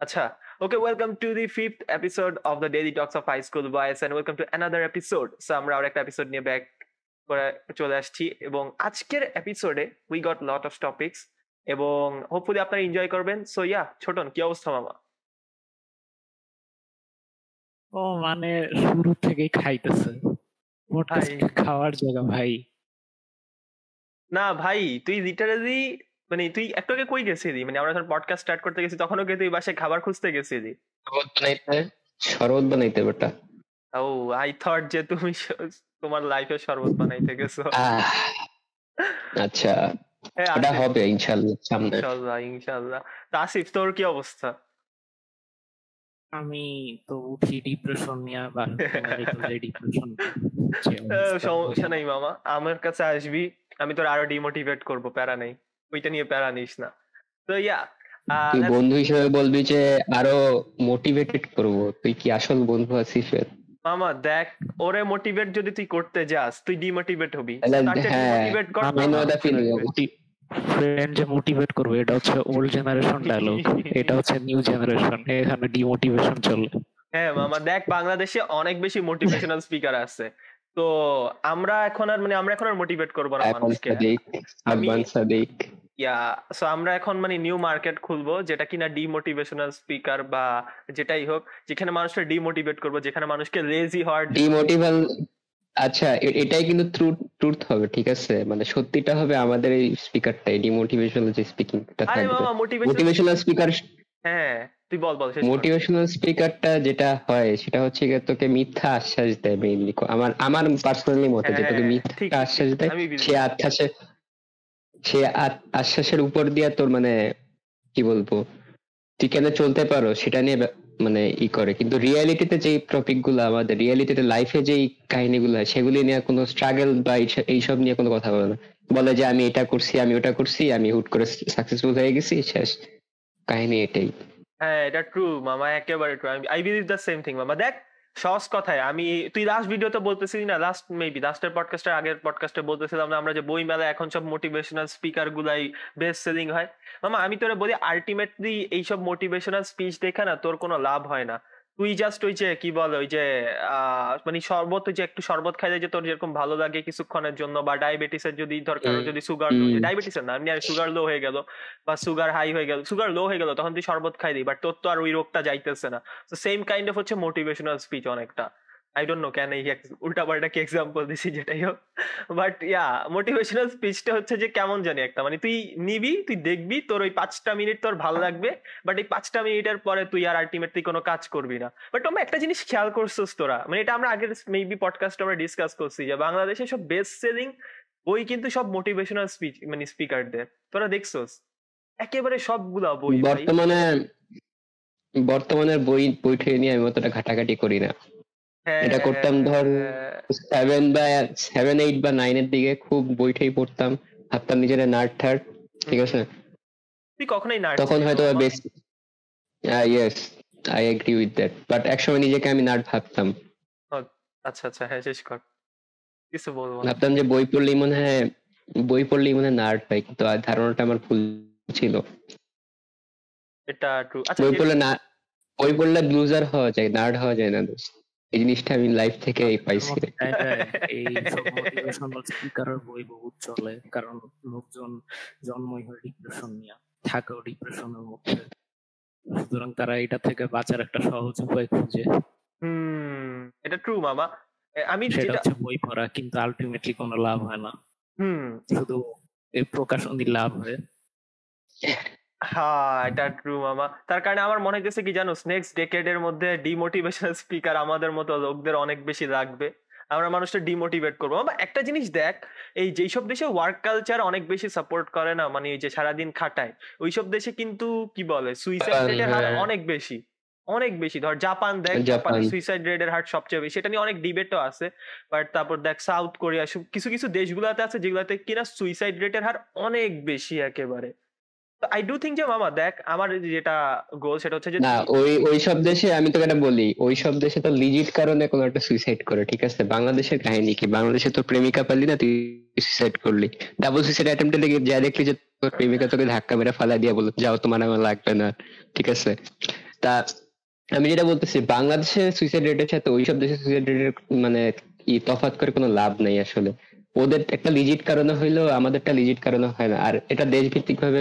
Acha. Okay, welcome to the fifth episode of the Daily Talks of High School Boys and welcome to another episode. So আমরা আর একটা episode নিয়ে back করে চলে আসছি এবং আজকের এপিসোডে we got lot of topics এবং হোপফুলি আপনারা এনজয় করবেন সো ইয়া ছোটন কি অবস্থা মামা ও মানে শুরু থেকেই খাইতেছে খাওয়ার জায়গা ভাই না ভাই তুই লিটারালি মানে তুই একটু আগে কই গেছিলি? মানে আমরা যখন পডকাস্ট স্টার্ট করতে গেছি তখনও কি তুই বাসায় খাবার খুঁজতে গেছিলি? শরবত বানাইতে শরবত বানাইতে বেটা। ও আই থট যে তুমি তোমার লাইফে শরবত বানাইতে গেছো। আচ্ছা। ওটা আসিফ, হবে ইনশাল্লাহ সামনে। ইনশাল্লাহ ইনশাল্লাহ। তা আসিফ তোর কি অবস্থা? আমি তো উঠি ডিপ্রেশন নিয়ে ডিপ্রেশন সমস্যা নাই মামা আমার কাছে আসবি। আমি তোর আরও ডিমোটিভেট করব প্যারা নেই। ওইটা নিয়ে প্যারা নিস না। তো ইয়া তুই বন্ধু হিসেবে বলবি যে আরও মোটিভেটেড করব। তুই কি আসল বন্ধু আছিস মামা দেখ ওরে মোটিভেট যদি তুই করতে যাস তুই ডিমোটিভেট হবি। চেয়ে হ্যাঁ, কর. ফ্রেন্ড যে মোটিভেট করবে এটা হচ্ছে ওল্ড জেনারেশন ডায়লগ এটা হচ্ছে নিউ জেনারেশন এখানে ডিমোটিভেশন চলে। হ্যাঁ মামা দেখ বাংলাদেশে অনেক বেশি মোটিভেশনাল স্পিকার আছে। তো আমরা এখন আর মানে আমরা এখন আর মোটিভেট করব না মানুষকে। ইয়া সো আমরা এখন মানে নিউ মার্কেট খুলবো যেটা কিনা ডিমোটিভেশনাল স্পিকার বা যেটাই হোক যেখানে মানুষকে ডিমোটিভেট করব যেখানে মানুষকে লেজি হওয়ার ডিমোটিভাল আচ্ছা এটাই কিন্তু ট্রুথ হবে ঠিক আছে? মানে সত্যিটা হবে আমাদের এই স্পিকারটাই ডিমোটিভেশনাল যে স্পিকিংটা আরে থাকবে। মোটিভেশনাল স্পিকার হ্যাঁ। তুই বল বল মোটিভেশনাল স্পিকারটা যেটা হয় সেটা হচ্ছে গিয়ে তোকে মিথ্যা আশ্বাস দেয় মেইনলি আমার আমার পার্সোনালি মতে যে তোকে হ্যাঁ, মিথ্যা আশ্বাস দেয় সে আশ্বাসে সে আশ্বাসের উপর দিয়া তোর মানে কি বলব তুই কেন চলতে পারো সেটা নিয়ে মানে ই করে। কিন্তু রিয়ালিটিতে যেই টপিকগুলো আমাদের রিয়ালিটিতে লাইফে যেই কাহিনীগুলো হয় সেগুলি নিয়ে কোনো স্ট্রাগল বা এইসব- এইসব নিয়ে কোনো কথা বলে না। বলে যে আমি এটা করছি আমি ওটা করছি আমি হুট করে সাকসেসফুল হয়ে গেছি শেষ। কাহিনী এটাই। হ্যাঁ এটা ট্রু মামা, একেবারে true I believe the same thing মামা। দেখ, সহজ কথায়, আমি, তুই লাস্ট ভিডিওতে বলতেছিলি না লাস্ট মেবি লাস্টের পডকাস্টের আগের পডকাস্টে বলতেছিলাম না, আমরা যে বই মেলা এখন সব মোটিভেশনাল স্পিকার গুলাই বেস্ট সেলিং হয়। মামা, আমি তোরে বলি আলটিমেটলি এইসব মোটিভেশনাল স্পিচ দেখে না তোর কোনো লাভ হয় না। তুই জাস্ট ওই যে কি বলে ওই যে আহ, মানে শরবত ওই যে একটু শরবত খাইলে যে তোর যেরকম ভালো লাগে কিছুক্ষণের জন্য বা ডায়াবেটিস এর যদি দরকার। যদি সুগার ডায়াবেটিস ডায়াবেটিসের না এমনি আর সুগার লো হয়ে গেল বা সুগার হাই হয়ে গেল সুগার লো হয়ে গেল তখন তুই শরবত খাই দিই বাট তোর তো আর ওই রোগটা যাইতেছে না তো সেম কাইন্ড অফ হচ্ছে মোটিভেশনাল স্পিচ অনেকটা আই ডোন্ট নো কেন এই উল্টা পাল্টা কি এক্সাম্পল দিছি যেটাই হোক। বাট ইয়া মোটিভেশনাল স্পিচটা হচ্ছে যে কেমন জানি একটা। মানে তুই নিবি তুই দেখবি তোর ওই পাঁচটা মিনিট তোর ভালো লাগবে বাট এই পাঁচটা মিনিটের পরে তুই আর আলটিমেটলি কোনো কাজ করবি না। বাট আমরা একটা জিনিস খেয়াল করছিস তোরা। মানে এটা আমরা আগের মেবি পডকাস্ট আমরা ডিসকাস করছি যে বাংলাদেশে সব বেস্ট সেলিং বই কিন্তু সব মোটিভেশনাল স্পিচ মানে স্পিকারদের তোরা দেখছোস? একেবারে সবগুলা বই বর্তমানে বর্তমানের বই বই নিয়ে আমি অতটা ঘাটাঘাটি করি না। হ্যাঁ, এটা করতাম ধর সেভেন বা সেভেন এইট বা নাইন এর দিকে খুব বইটাই পড়তাম ভাবতাম নিজের নার্ড থার্ড ঠিক আছে? তুই কখনোই না তখন হয়তো বেশ yes I agree with that but একসময় নিজেকে আমি নার্ড ভাবতাম। আচ্ছা আচ্ছা হ্যাঁ শেষ কর। কিছু বলব ভাবতাম যে বই পড়লেই মনে হয় বই পড়লেই মনে হয় নার্ড পাই কিন্তু আর ধারণাটা আমার ভুল ছিল। এটা ট্রু আচ্ছা বই পড়লে না বই পড়লে ব্লুজার হওয়া যায় নার্ড হওয়া যায় না দোস্ত। এই জিনিসটা আমি লাইফ থেকে পাইছি। এই মোটিভেশনাল স্পিকারের বই বহুত চলে কারণ লোকজন জন্মই হয় ডিপ্রেশন নিয়ে থাকেও ডিপ্রেশনের মধ্যে। সুতরাং তারা এটা থেকে বাঁচার একটা সহজ উপায় খুঁজে। হুম এটা ট্রু মামা। আমি সেটা যেটা হচ্ছে বই পড়া কিন্তু আলটিমেটলি কোনো লাভ হয় না। হুম। শুধু এই প্রকাশনী লাভ হয়। হ্যাঁ এটা ট্রু মামা। তার কারণে আমার মনে হইতেছে কি জানো নেক্সট ডেকেডের মধ্যে ডিমোটিভেশনাল স্পিকার আমাদের মতো লোকদের অনেক বেশি লাগবে। আমরা মানুষটা ডিমোটিভেট করব। একটা জিনিস দেখ এই যেসব দেশে ওয়ার্ক কালচার অনেক বেশি সাপোর্ট করে না মানে এই যে সারাদিন খাটায় ওইসব দেশে কিন্তু কি বলে সুইসাইড রেটের হার হ্যাঁ। অনেক বেশি অনেক বেশি। ধর জাপান দেখ জাপান। সুইসাইড রেটের হার সবচেয়ে বেশি। সেটা নিয়ে অনেক ডিবেটও আছে বাট তারপর দেখ সাউথ কোরিয়া সব- কিছু কিছু দেশগুলোতে আছে যেগুলোতে কিনা সুইসাইড রেটের হার অনেক বেশি একেবারে। আই ডু থিঙ্ক যে মামা, দেখ, আমার যেটা গোল সেটা হচ্ছে যে না, ওই ওই সব দেশে আমি তোকে এটা বলি, ওই সব দেশে তো লিজিট কারণে কোনো একটা সুইসাইড করে, ঠিক আছে? বাংলাদেশের কাহিনী কি? বাংলাদেশে তো প্রেমিকা পালি না, তুই সুইসাইড করলি? ডাবল সুইসাইড অ্যাটেম্পটে লেগে যা দেখলি যে তোর প্রেমিকা তোকে ধাক্কা মেরে ফালা দিয়ে বলল, যাও, তোমার আমার লাগবে না। ঠিক আছে? তা আমি যেটা বলতেছি বাংলাদেশের সুইসাইড রেটের সাথে ওইসব দেশের সুইসাইড রেটের মানে ই তফাৎ করে কোনো লাভ নাই আসলে। ওদের একটা লিজিট কারণে হইলেও আমাদেরটা লিজিট কারণে হয় না। আর এটা দেশভিত্তিক ভাবে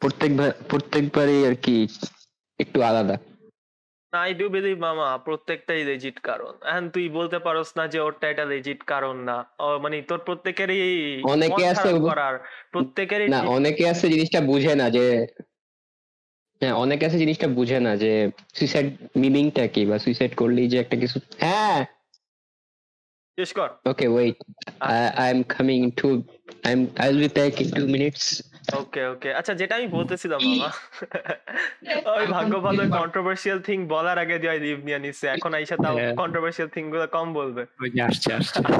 প্রত্যেক প্রত্যেকবারই আর কি একটু আলাদা। না আই ডু বিলিভ মামা প্রত্যেকটাই লেজিট কারণ। এখন তুই বলতে পারোস না যে ওরটা এটা লেজিট কারণ না। মানে তোর প্রত্যেকেরই অনেকে আছে করার। প্রত্যেকেরই না অনেকে আছে জিনিসটা বুঝে না যে হ্যাঁ অনেকে আছে জিনিসটা বুঝে না যে সুইসাইড মিনিংটা কি বা সুইসাইড করলেই যে একটা কিছু হ্যাঁ! শেষ কর। Okay wait I am coming to I am I will be back in 2 minutes okay okay আচ্ছা যেটা আমি বলতেছিলাম মামা। ওই ভাগ্য ভালো কন্ট্রোভার্সিয়াল থিং বলার আগে যে লিভ নিয়ে নিচ্ছে এখন আইসা তাও হ্যাঁ। কন্ট্রোভার্সিয়াল থিংগুলো কম বলবে। ওই যে আসছে আসছে।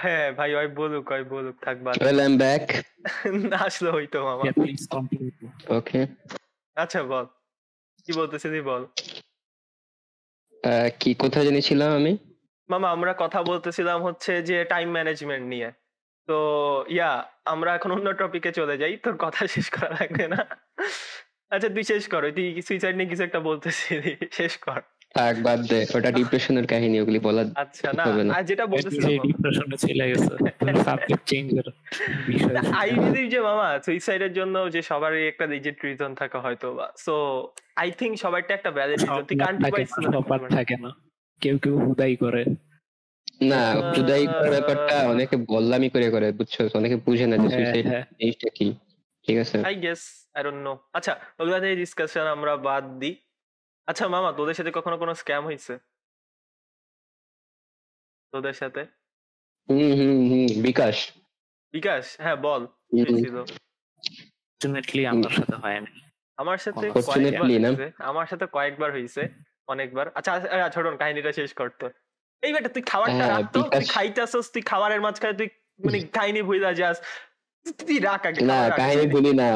হ্যাঁ ভাই ওই বলুক ওই বলুক থাক বাদ ওয়েল আই এম ব্যাক না আসলে হইতো মামা। ওকে আচ্ছা বল। কি বলতেছিলি বল। কি কোথায় জেনেছিলাম আমি? মামা আমরা কথা বলতেছিলাম হচ্ছে যে টাইম ম্যানেজমেন্ট নিয়ে। তো ইয়া আমরা এখন অন্য টপিকে চলে যাই। তোর কথা শেষ করা লাগবে না। আচ্ছা তুই শেষ কর। তুই সুইসাইড নিয়ে কিছু একটা বলতেছিলি। শেষ কর। থাক বাদ দে। ওটা ডিপ্রেশনের কাহিনী ওগুলি বলা আচ্ছা না আর যেটা বলতেছিলাম ডিপ্রেশনে চলে গেছে সাবজেক্ট চেঞ্জ করে বিষয় আই বিলিভ যে মামা সুইসাইডের জন্য যে সবারই একটা লিজিট রিজন থাকা হয়তো বা সো আই থিংক সবারটা একটা ভ্যালিড রিজন তুই কান্ট্রি থাকে না। কেউ কেউ হুদাই করে। না খুদাই করার ব্যাপারটা অনেকে বললামি করে করে বুঝছ? অনেকে বুঝে না যে হ্যাঁ, সুইসাইড হ্যাঁ। জিনিসটা কি ঠিক আছে? I guess I don't know আচ্ছা ওগুলা নিয়ে ডিসকাশন আমরা বাদ দিই আচ্ছা মামা তোদের সাথে কখনো কোনো স্ক্যাম হয়েছে তোদের সাথে? হুম হুম হুম বিকাশ। বিকাশ? হ্যাঁ বল। ফর্চুনেটলি আমার সাথে হয় না আমার সাথে কয়েকবার না? হয়েছে। আমার সাথে কয়েকবার হয়েছে অনেকবার। আচ্ছা আচ্ছা, ছোটন কাহিনীটা শেষ করতো এই বেটা তুই খাবারটা হ্যাঁ, রাখ তো। তুই খাইতেছস তুই খাবারের মাঝখানে তুই মানে কাহিনী ভুইলা যাস। তুই রাখ আগে না কাহিনী ভুলি না।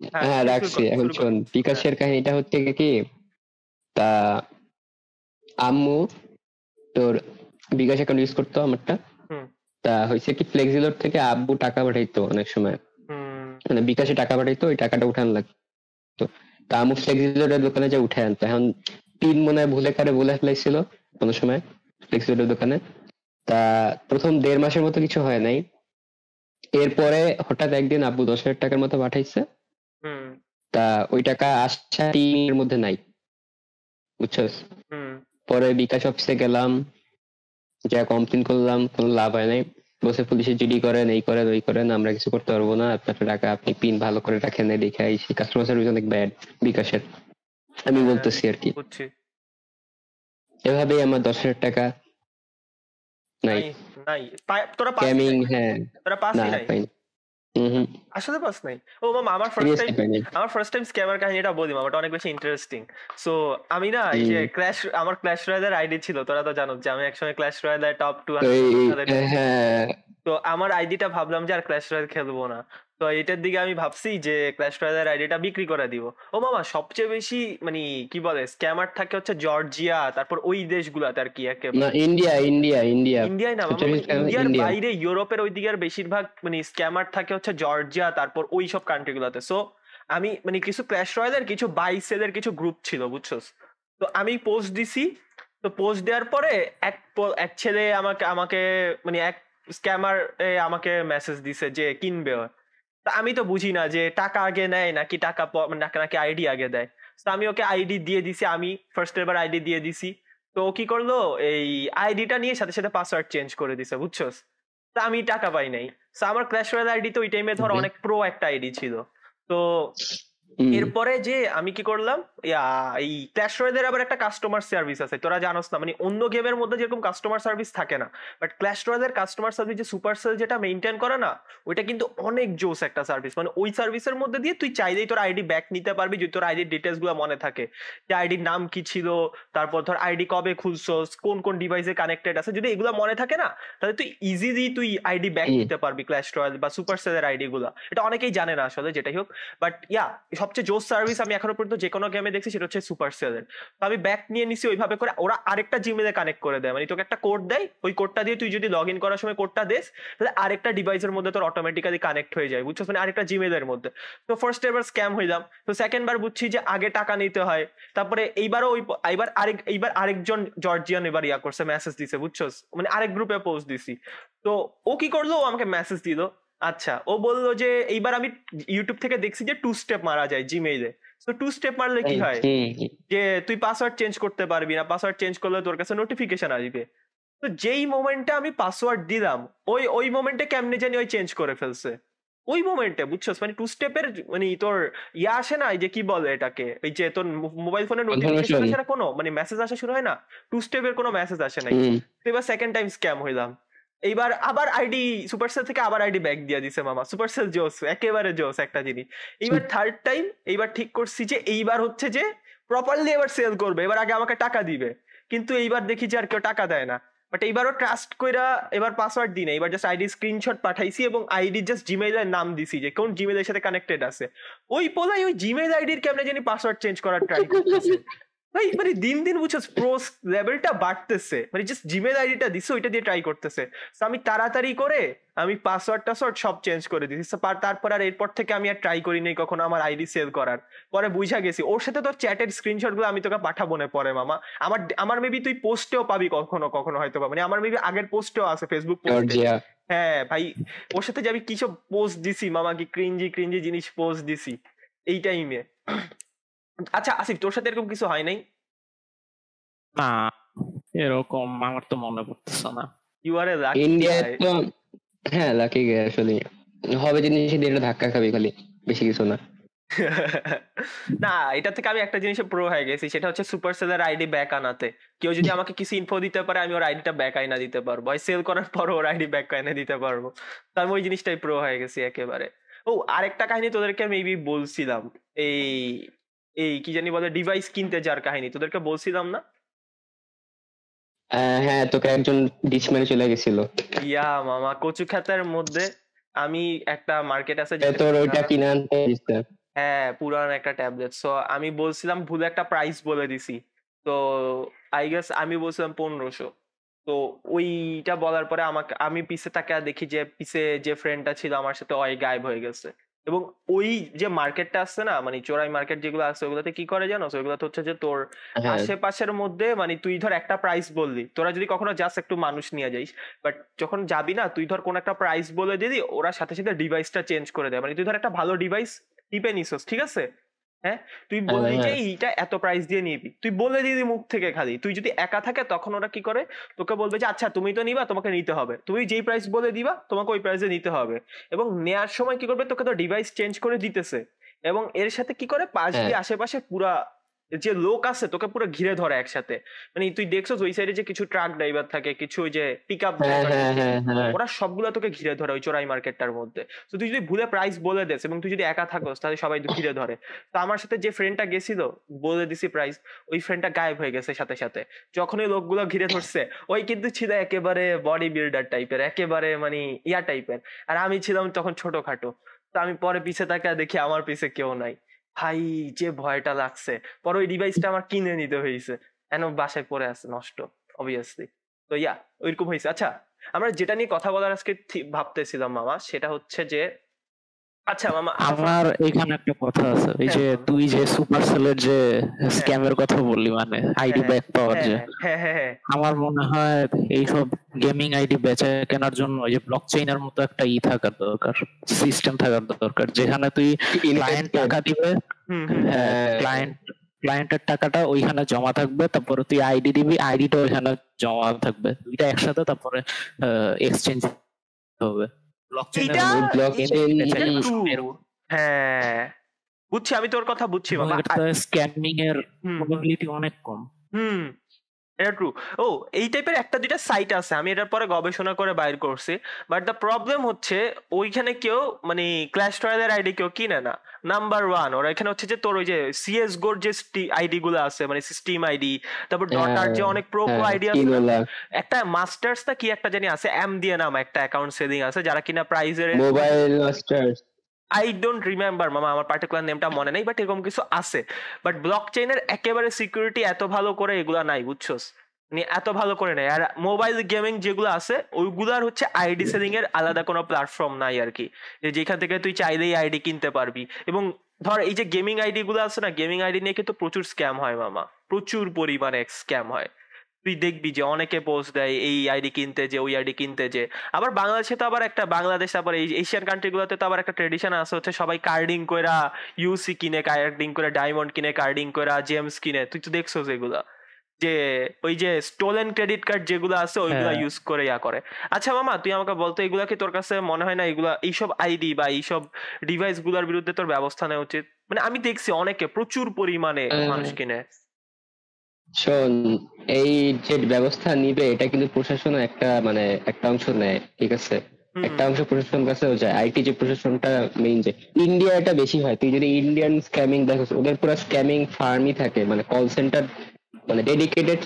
হ্যাঁ, হ্যাঁ রাখছি। এখন শোন বিকাশের কাহিনীটা হচ্ছে কি? তা আম্মু তোর বিকাশ অ্যাকাউন্ট ইউজ করতো আমারটা। হুম। তা হয়েছে কি ফ্লেক্সিলোর থেকে আব্বু টাকা পাঠাইতো অনেক সময়। মানে বিকাশে টাকা পাঠাইতো ওই টাকাটা উঠান লাগতো। তা আম্মু ফ্লেক্সিলোরের দোকানে যে উঠে আনতো। এখন পিন মনে হয় ভুলে কারে বলে ফেলাইছিল কোনো সময় ফ্লেক্সিলোরের দোকানে। তা প্রথম দেড় মাসের মতো কিছু হয় নাই। এরপরে হঠাৎ একদিন আব্বু দশ হাজার টাকার মতো পাঠাইছে। তা ওই টাকা আসছে টিমের মধ্যে নাই। বুঝছস? পরে বিকাশ অফিসে গেলাম যা কমপ্লেন করলাম কোনো লাভ হয় নাই। বসে পুলিশে জিডি করেন এই করেন ওই করেন আমরা কিছু করতে পারব না। আপনার টাকা আপনি পিন ভালো করে রাখেন দেখে কাস্টমার সার্ভিস অনেক ব্যাড বিকাশের। আমি বলতেছি আর কি। বুঝছি। এভাবেই আমার দশ হাজার টাকা নাই। নাই তোরা পাস ক্যামিং হ্যাঁ। তোরা না পাসই নাই আসলে পাস নাই। ও মামা আমার ফার্স্ট টাইম আমার ফার্স্ট টাইম স্ক্যামার কাহিনীটা বলি মামাটা অনেক বেশি ইন্টারেস্টিং সো আমি না এই যে আমার ক্ল্যাশ রয়্যালের আইডি ছিল তোরা তো জানো যে আমি একসময় ক্ল্যাশ রয়্যালের টপ টু তো আমার আইডিটা ভাবলাম যে আর ক্ল্যাশ রয়্যাল খেলব না। তো এটার দিকে আমি ভাবছি যে ক্ল্যাশ রয়্যালের আইডিটা বিক্রি করে দিব। ও মামা সবচেয়ে বেশি মানে কি বলে স্ক্যামার থাকে হচ্ছে জর্জিয়া তারপর ওই দেশগুলাতে আর কি একেবারে। না ইন্ডিয়া ইন্ডিয়া ইন্ডিয়া ইন্ডিয়ায় না ইন্ডিয়ার বাইরে ইউরোপের ওই দিকের বেশিরভাগ মানে স্ক্যামার থাকে হচ্ছে জর্জিয়া তারপর ওই সব কান্ট্রি গুলাতে। সো আমি মানে কিছু ক্ল্যাশ রয়্যালের কিছু বাইসেলের কিছু গ্রুপ ছিল বুঝছস? তো আমি পোস্ট দিছি তো পোস্ট দেওয়ার পরে এক এক ছেলে আমাকে আমাকে মানে এক স্ক্যামার আমাকে মেসেজ দিছে যে কিনবে। আমি তো বুঝি না যে টাকা আগে নেয় নাকি টাকা মানে নাকি- নাকি আইডি আগে দেয়। তো আমি ওকে আইডি দিয়ে দিছি আমি ফার্স্ট এবার আইডি দিয়ে দিছি। তো ও কি করল? এই আইডিটা নিয়ে সাথে সাথে পাসওয়ার্ড চেঞ্জ করে দিছে বুঝছ তা আমি টাকা পাই নাই। তো আমার ক্ল্যাশ রয়্যাল আইডি তো ওই টাইমে ধর অনেক প্রো একটা আইডি ছিল। তো এরপরে যে আমি কি করলাম? এই ক্ল্যাশ রয়্যালের আবার একটা কাস্টমার সার্ভিস আছে। তোরা জানোস না মানে অন্য গেমের মধ্যে যেরকম কাস্টমার সার্ভিস থাকে না বাট ক্ল্যাশ রয়্যালের কাস্টমার সার্ভিস যে সুপার সেল যেটা মেনটেন করে না ওইটা কিন্তু অনেক জোস একটা সার্ভিস মানে ওই সার্ভিসের মধ্যে দিয়ে তুই চাইলেই তোর আইডি ব্যাক নিতে পারবি যদি তোর আইডির ডিটেলসগুলো মনে থাকে। যে আইডির নাম কি ছিল তারপর ধর আইডি কবে খুলছস কোন কোন ডিভাইসে কানেক্টেড আছে যদি এগুলো মনে থাকে না তাহলে তুই ইজিলি তুই আইডি ব্যাক নিতে পারবি ক্ল্যাশ রয়্যাল বা সুপার সেলের আইডি গুলা। এটা অনেকেই জানে না আসলে যেটাই হোক। বাট ইয়া সব সবচেয়ে জোস সার্ভিস আমি এখনও পর্যন্ত যে কোনো গেমে দেখছি সেটা হচ্ছে সুপার সেলের তো আমি ব্যাক নিয়ে নিছি ওইভাবে করে ওরা আরেকটা জিমেলে কানেক্ট করে দেয়। মানে তোকে একটা কোড দেয়, ওই কোডটা দিয়ে তুই যদি লগ ইন করার সময় কোডটা দিস, তাহলে আরেকটা ডিভাইসের মধ্যে তোর অটোমেটিক্যালি কানেক্ট হয়ে যায়, বুঝছ? মানে আরেকটা জিমেলের মধ্যে। তো ফার্স্ট এবার স্ক্যাম হইলাম। তো সেকেন্ড বার বুঝছি যে আগে টাকা নিতে হয়। তারপরে এইবারও ওই এইবার আরেক, এইবার আরেকজন জর্জিয়ান এবার ইয়া করছে মেসেজ দিছে, বুঝছ? মানে আরেক গ্রুপে পোস্ট দিছি। তো ও কি করল? ও আমাকে মেসেজ দিল। আচ্ছা ও বলল যে এইবার আমি ইউটিউব থেকে দেখছি যে টু স্টেপ মারা যায় জিমেইলে তো টু স্টেপ মারলে কি হয়। যে তুই পাসওয়ার্ড চেঞ্জ করতে পারবি না পাসওয়ার্ড চেঞ্জ করলে তোর কাছে নোটিফিকেশন আসবে। তো যেই মোমেন্টে আমি পাসওয়ার্ড দিলাম ওই ওই মোমেন্টে কেমনে জানি ওই চেঞ্জ করে ফেলছে। ওই মোমেন্টে বুঝছস? মানে টু স্টেপের মানে তোর ইয়া আসে না যে কি বলে এটাকে? ওই যে তোর মোবাইল ফোনে নোটিফিকেশন আসে না কোনো? মানে মেসেজ আসা শুরু হয় না? টু স্টেপের কোনো মেসেজ আসে নাই। হুম। তো এবার সেকেন্ড টাইম স্ক্যাম হইলাম। এইবার আবার আইডি সুপারসেল থেকে আবার আইডি ব্যাক দিয়ে দিছে মামা। সুপারসেল জোস একেবারে জোস একটা জিনিস। এইবার থার্ড টাইম এইবার ঠিক করছি যে এইবার হচ্ছে যে প্রপারলি এবার সেল করবে। এবার আগে আমাকে টাকা দিবে। কিন্তু এইবার দেখি যে আর কেউ টাকা দেয় না। বাট এইবারও ট্রাস্ট কইরা এবার পাসওয়ার্ড দিই না এবার জাস্ট আইডি স্ক্রিনশট পাঠাইছি এবং আইডি জাস্ট জিমেইলের নাম দিছি যে কোন জিমেইলের সাথে কানেক্টেড আছে। ওই পোলাই ওই জিমেইল আইডির কেমনে জানি পাসওয়ার্ড চেঞ্জ করার ট্রাই করতেছে। ভাই মানে দিন দিন বুঝছ প্রোস লেভেলটা বাড়তেছে। মানে জাস্ট জিমেল আইডিটা দিছে ওইটা দিয়ে ট্রাই করতেছে। তো আমি তাড়াতাড়ি করে আমি পাসওয়ার্ড টাসওয়ার্ড সব চেঞ্জ করে দিছি তারপর আর এরপর থেকে আমি আর ট্রাই করি নাই কখনো আমার আইডি সেল করার। পরে বুঝা গেছি ওর সাথে তোর চ্যাটের স্ক্রিনশটগুলো আমি তোকে পাঠাবো না পরে মামা। আমার আমার মেবি তুই পোস্টেও পাবি কখনো কখনো হয়তো মানে আমার মেবি আগের পোস্টেও আছে ফেসবুক পোস্টে হ্যাঁ ভাই ওর সাথে যে আমি কি সব পোস্ট দিছি মামা কি ক্রিঞ্জি ক্রিঞ্জি জিনিস পোস্ট দিছি এই টাইমে আচ্ছা আসিফ তোর সাথে এরকম কিছু হয় নাই? না এরকম আমার তো মনে পড়তেছে না। ইউ আর এ লাকি ইন্ডিয়ায় তো হ্যাঁ লাকি গে আসলে হবে জিনিস দিয়ে এটা ধাক্কা খাবি খালি বেশি কিছু না। না এটা থেকে আমি একটা জিনিসে প্রো হয়ে গেছি সেটা হচ্ছে সুপার সেলের আইডি ব্যাক আনাতে। কেউ যদি আমাকে কিছু ইনফো দিতে পারে আমি ওর আইডিটা ব্যাক আইনা দিতে পারব আর সেল করার পর ওর আইডি ব্যাক আইনা দিতে পারব। তো আমি ওই জিনিসটাই প্রো হয়ে গেছি একেবারে। ও আরেকটা কাহিনী তোদেরকে মেবি বলছিলাম এই এই কি জানি বলে ডিভাইস কিনতে যার কাহিনী তোদেরকে বলছিলাম না? হ্যাঁ তোকে একজন ডিস মেরে চলে গেছিল। ইয়া মামা কচু খাতার মধ্যে আমি একটা মার্কেট আছে তোর ওইটা কিনে আনতে হ্যাঁ পুরান একটা ট্যাবলেট সো আমি বলছিলাম ভুলে একটা প্রাইস বলে দিছি। তো আই গেস আমি বলছিলাম পনেরোশো। তো ওইটা বলার পরে আমাকে আমি পিছে তাকে দেখি যে পিছে যে ফ্রেন্ডটা ছিল আমার সাথে ওই গায়েব হয়ে গেছে। এবং ওই যে মার্কেটটা আসছে না মানে চোরাই মার্কেট যেগুলো আছে ওগুলোতে কি করে জানো? ওগুলোতে হচ্ছে যে তোর হ্যাঁ। আশেপাশের মধ্যে মানে তুই ধর একটা প্রাইস বললি তোরা যদি কখনো জাস্ট একটু মানুষ নিয়ে যাইস বাট যখন যাবি না তুই ধর কোন একটা প্রাইস বলে দিলি ওরা সাথে সাথে ডিভাইসটা চেঞ্জ করে দেয়। মানে তুই ধর একটা ভালো ডিভাইস টিপে নিছস ঠিক আছে? হ্যাঁ? তুই বললি যে হ্যাঁ। এইটা এত প্রাইস দিয়ে নিবি। তুই বলে দিবি মুখ থেকে খালি। তুই যদি একা থাকে তখন ওরা কি করে? তোকে বলবে যে আচ্ছা তুমি তো নিবা তোমাকে নিতে হবে। তুমি যেই প্রাইস বলে দিবা তোমাকে ওই প্রাইসে নিতে হবে। এবং নেয়ার সময় কি করবে? তোকে তো ডিভাইস চেঞ্জ করে দিতেছে। এবং এর সাথে কি করে? পাশ হ্যাঁ। দিয়ে আশেপাশে পুরা যে লোক আছে তোকে পুরো ঘিরে ধরে একসাথে। মানে তুই দেখছ ওই সাইডে যে কিছু ট্রাক ড্রাইভার থাকে কিছু ওই যে পিক আপ হ্যাঁ হ্যাঁ হ্যাঁ হ্যাঁ। ওরা সবগুলো তোকে ঘিরে ধরে ওই চোরাই মার্কেটটার মধ্যে। তো তুই যদি ভুলে প্রাইস বলে দেস এবং তুই যদি একা থাকোস তাহলে সবাই ঘিরে ধরে। তো আমার সাথে যে ফ্রেন্ডটা গেছিল বলে দিছি প্রাইস ওই ফ্রেন্ডটা গায়েব হয়ে গেছে সাথে সাথে। যখনই লোকগুলো ঘিরে ধরছে ওই কিন্তু ছিল একেবারে বডি বিল্ডার টাইপের একেবারে মানে ইয়া টাইপের আর আমি ছিলাম তখন ছোটখাটো। তো আমি পরে পিছে তাকে দেখি আমার পিছে কেউ নাই। ভাই যে ভয়টা লাগছে। পরে ওই ডিভাইসটা আমার কিনে নিতে হয়েছে এন বাসায় পরে আছে? নষ্ট অবভিয়াসলি তো ইয়া, ওইরকম হয়েছে আচ্ছা আমরা যেটা নিয়ে কথা বলার আজকে ভাবতেছিলাম মামা, সেটা হচ্ছে যে আচ্ছা মামা আমার এখানে একটা কথা আছে হ্যাঁ, যে তুই যে সুপার সেলের যে স্ক্যামের কথা বললি মানে আইডি হ্যাঁ, ব্যাক পাওয়ার যে। হ্যাঁ হ্যাঁ হ্যাঁ আমার মনে হয় এইসব গেমিং আইডি বেচা কেনার জন্য ওই যে ব্লক চেইনের মতো একটা ই থাকার দরকার সিস্টেম থাকার দরকার। যেখানে তুই ক্লায়েন্ট টাকা দিবে হ্যাঁ। ক্লায়েন্ট ক্লায়েন্টের টাকাটা ওইখানে জমা থাকবে তারপরে তুই আইডি দিবি আইডিটা ওইখানে জমা থাকবে। দুইটা একসাথে তারপরে এক্সচেঞ্জ হবে। হ্যাঁ। বুঝছি আমি তোর কথা বুঝছি স্ক্যামিং এর। প্রবাবিলিটি অনেক কম। হুম। এটা ট্রু ও এই টাইপের একটা দুইটা সাইট আছে। আমি এটার পরে গবেষণা করে বাইর করছি। বাট দ্য প্রবলেম হচ্ছে ওইখানে কেউ মানে ক্ল্যাশ রয়্যালের আইডি কেউ কিনে না। নাম্বার ওয়ান ওরা এখানে হচ্ছে যে তোর ওই যে সিএস গোর যে আইডি গুলো আছে মানে স্টিম আইডি তারপর ডটার যে অনেক প্রো প্রো আইডি আছে একটা মাস্টার্স না কি একটা জানি আছে এম দিয়ে নাম একটা অ্যাকাউন্ট সেলিং আছে যারা কিনা প্রাইজের mobile masters I don't remember মামা আমার পার্টিকুলার নেমটা মনে নেই বাট এরকম কিছু আছে। বাট ব্লক চেইনের একেবারে সিকিউরিটি এত ভালো করে এগুলা নাই বুঝছোস? মানে এত ভালো করে নেই। আর মোবাইল গেমিং যেগুলো আছে ওইগুলার হচ্ছে আইডি সেলিং এর আলাদা কোনো প্ল্যাটফর্ম নাই আর কি। যেখান থেকে তুই চাইলেই আইডি কিনতে পারবি। এবং ধর এই যে গেমিং আইডি গুলো আছে না গেমিং আইডি নিয়ে কিন্তু প্রচুর স্ক্যাম হয় মামা। প্রচুর পরিমাণে স্ক্যাম হয়। তুই দেখবি যে অনেকে পোস্ট দেয় এই আইডি কিনতে যে ওই আইডি কিনতে যে। আবার বাংলাদেশে তো আবার একটা বাংলাদেশ আবার এই এশিয়ান কান্ট্রি গুলোতে তো আবার একটা ট্রেডিশন আছে হচ্ছে সবাই কার্ডিং কইরা ইউসি কিনে কার্ডিং করে ডায়মন্ড কিনে কার্ডিং কইরা জেমস কিনে। তুই তো দেখছোস এগুলা। যে ওই যে স্টোলেন ক্রেডিট কার্ড যেগুলো আছে ওইগুলা হ্যাঁ। ইউজ করে ইয়া করে। আচ্ছা মামা তুই আমাকে বলতো এগুলা কি তোর কাছে মনে হয় না এগুলা এইসব আইডি বা এইসব ডিভাইসগুলার বিরুদ্ধে তোর ব্যবস্থা নেওয়া উচিত? মানে আমি দেখছি অনেকে প্রচুর পরিমাণে মানুষ কিনে। শোন এই যে ব্যবস্থা নিবে এটা কিন্তু প্রশাসন একটা মানে একটা অংশ নেয় ঠিক আছে? একটা অংশ প্রশাসন কাছেও যায়। আইটি যে প্রশাসনটা মেইন যে ইন্ডিয়া এটা বেশি হয়। তুই যদি ইন্ডিয়ান স্ক্যামিং দেখো ওদের পুরো স্ক্যামিং ফার্মই থাকে। মানে কল সেন্টার মানে ডেডিকেটেড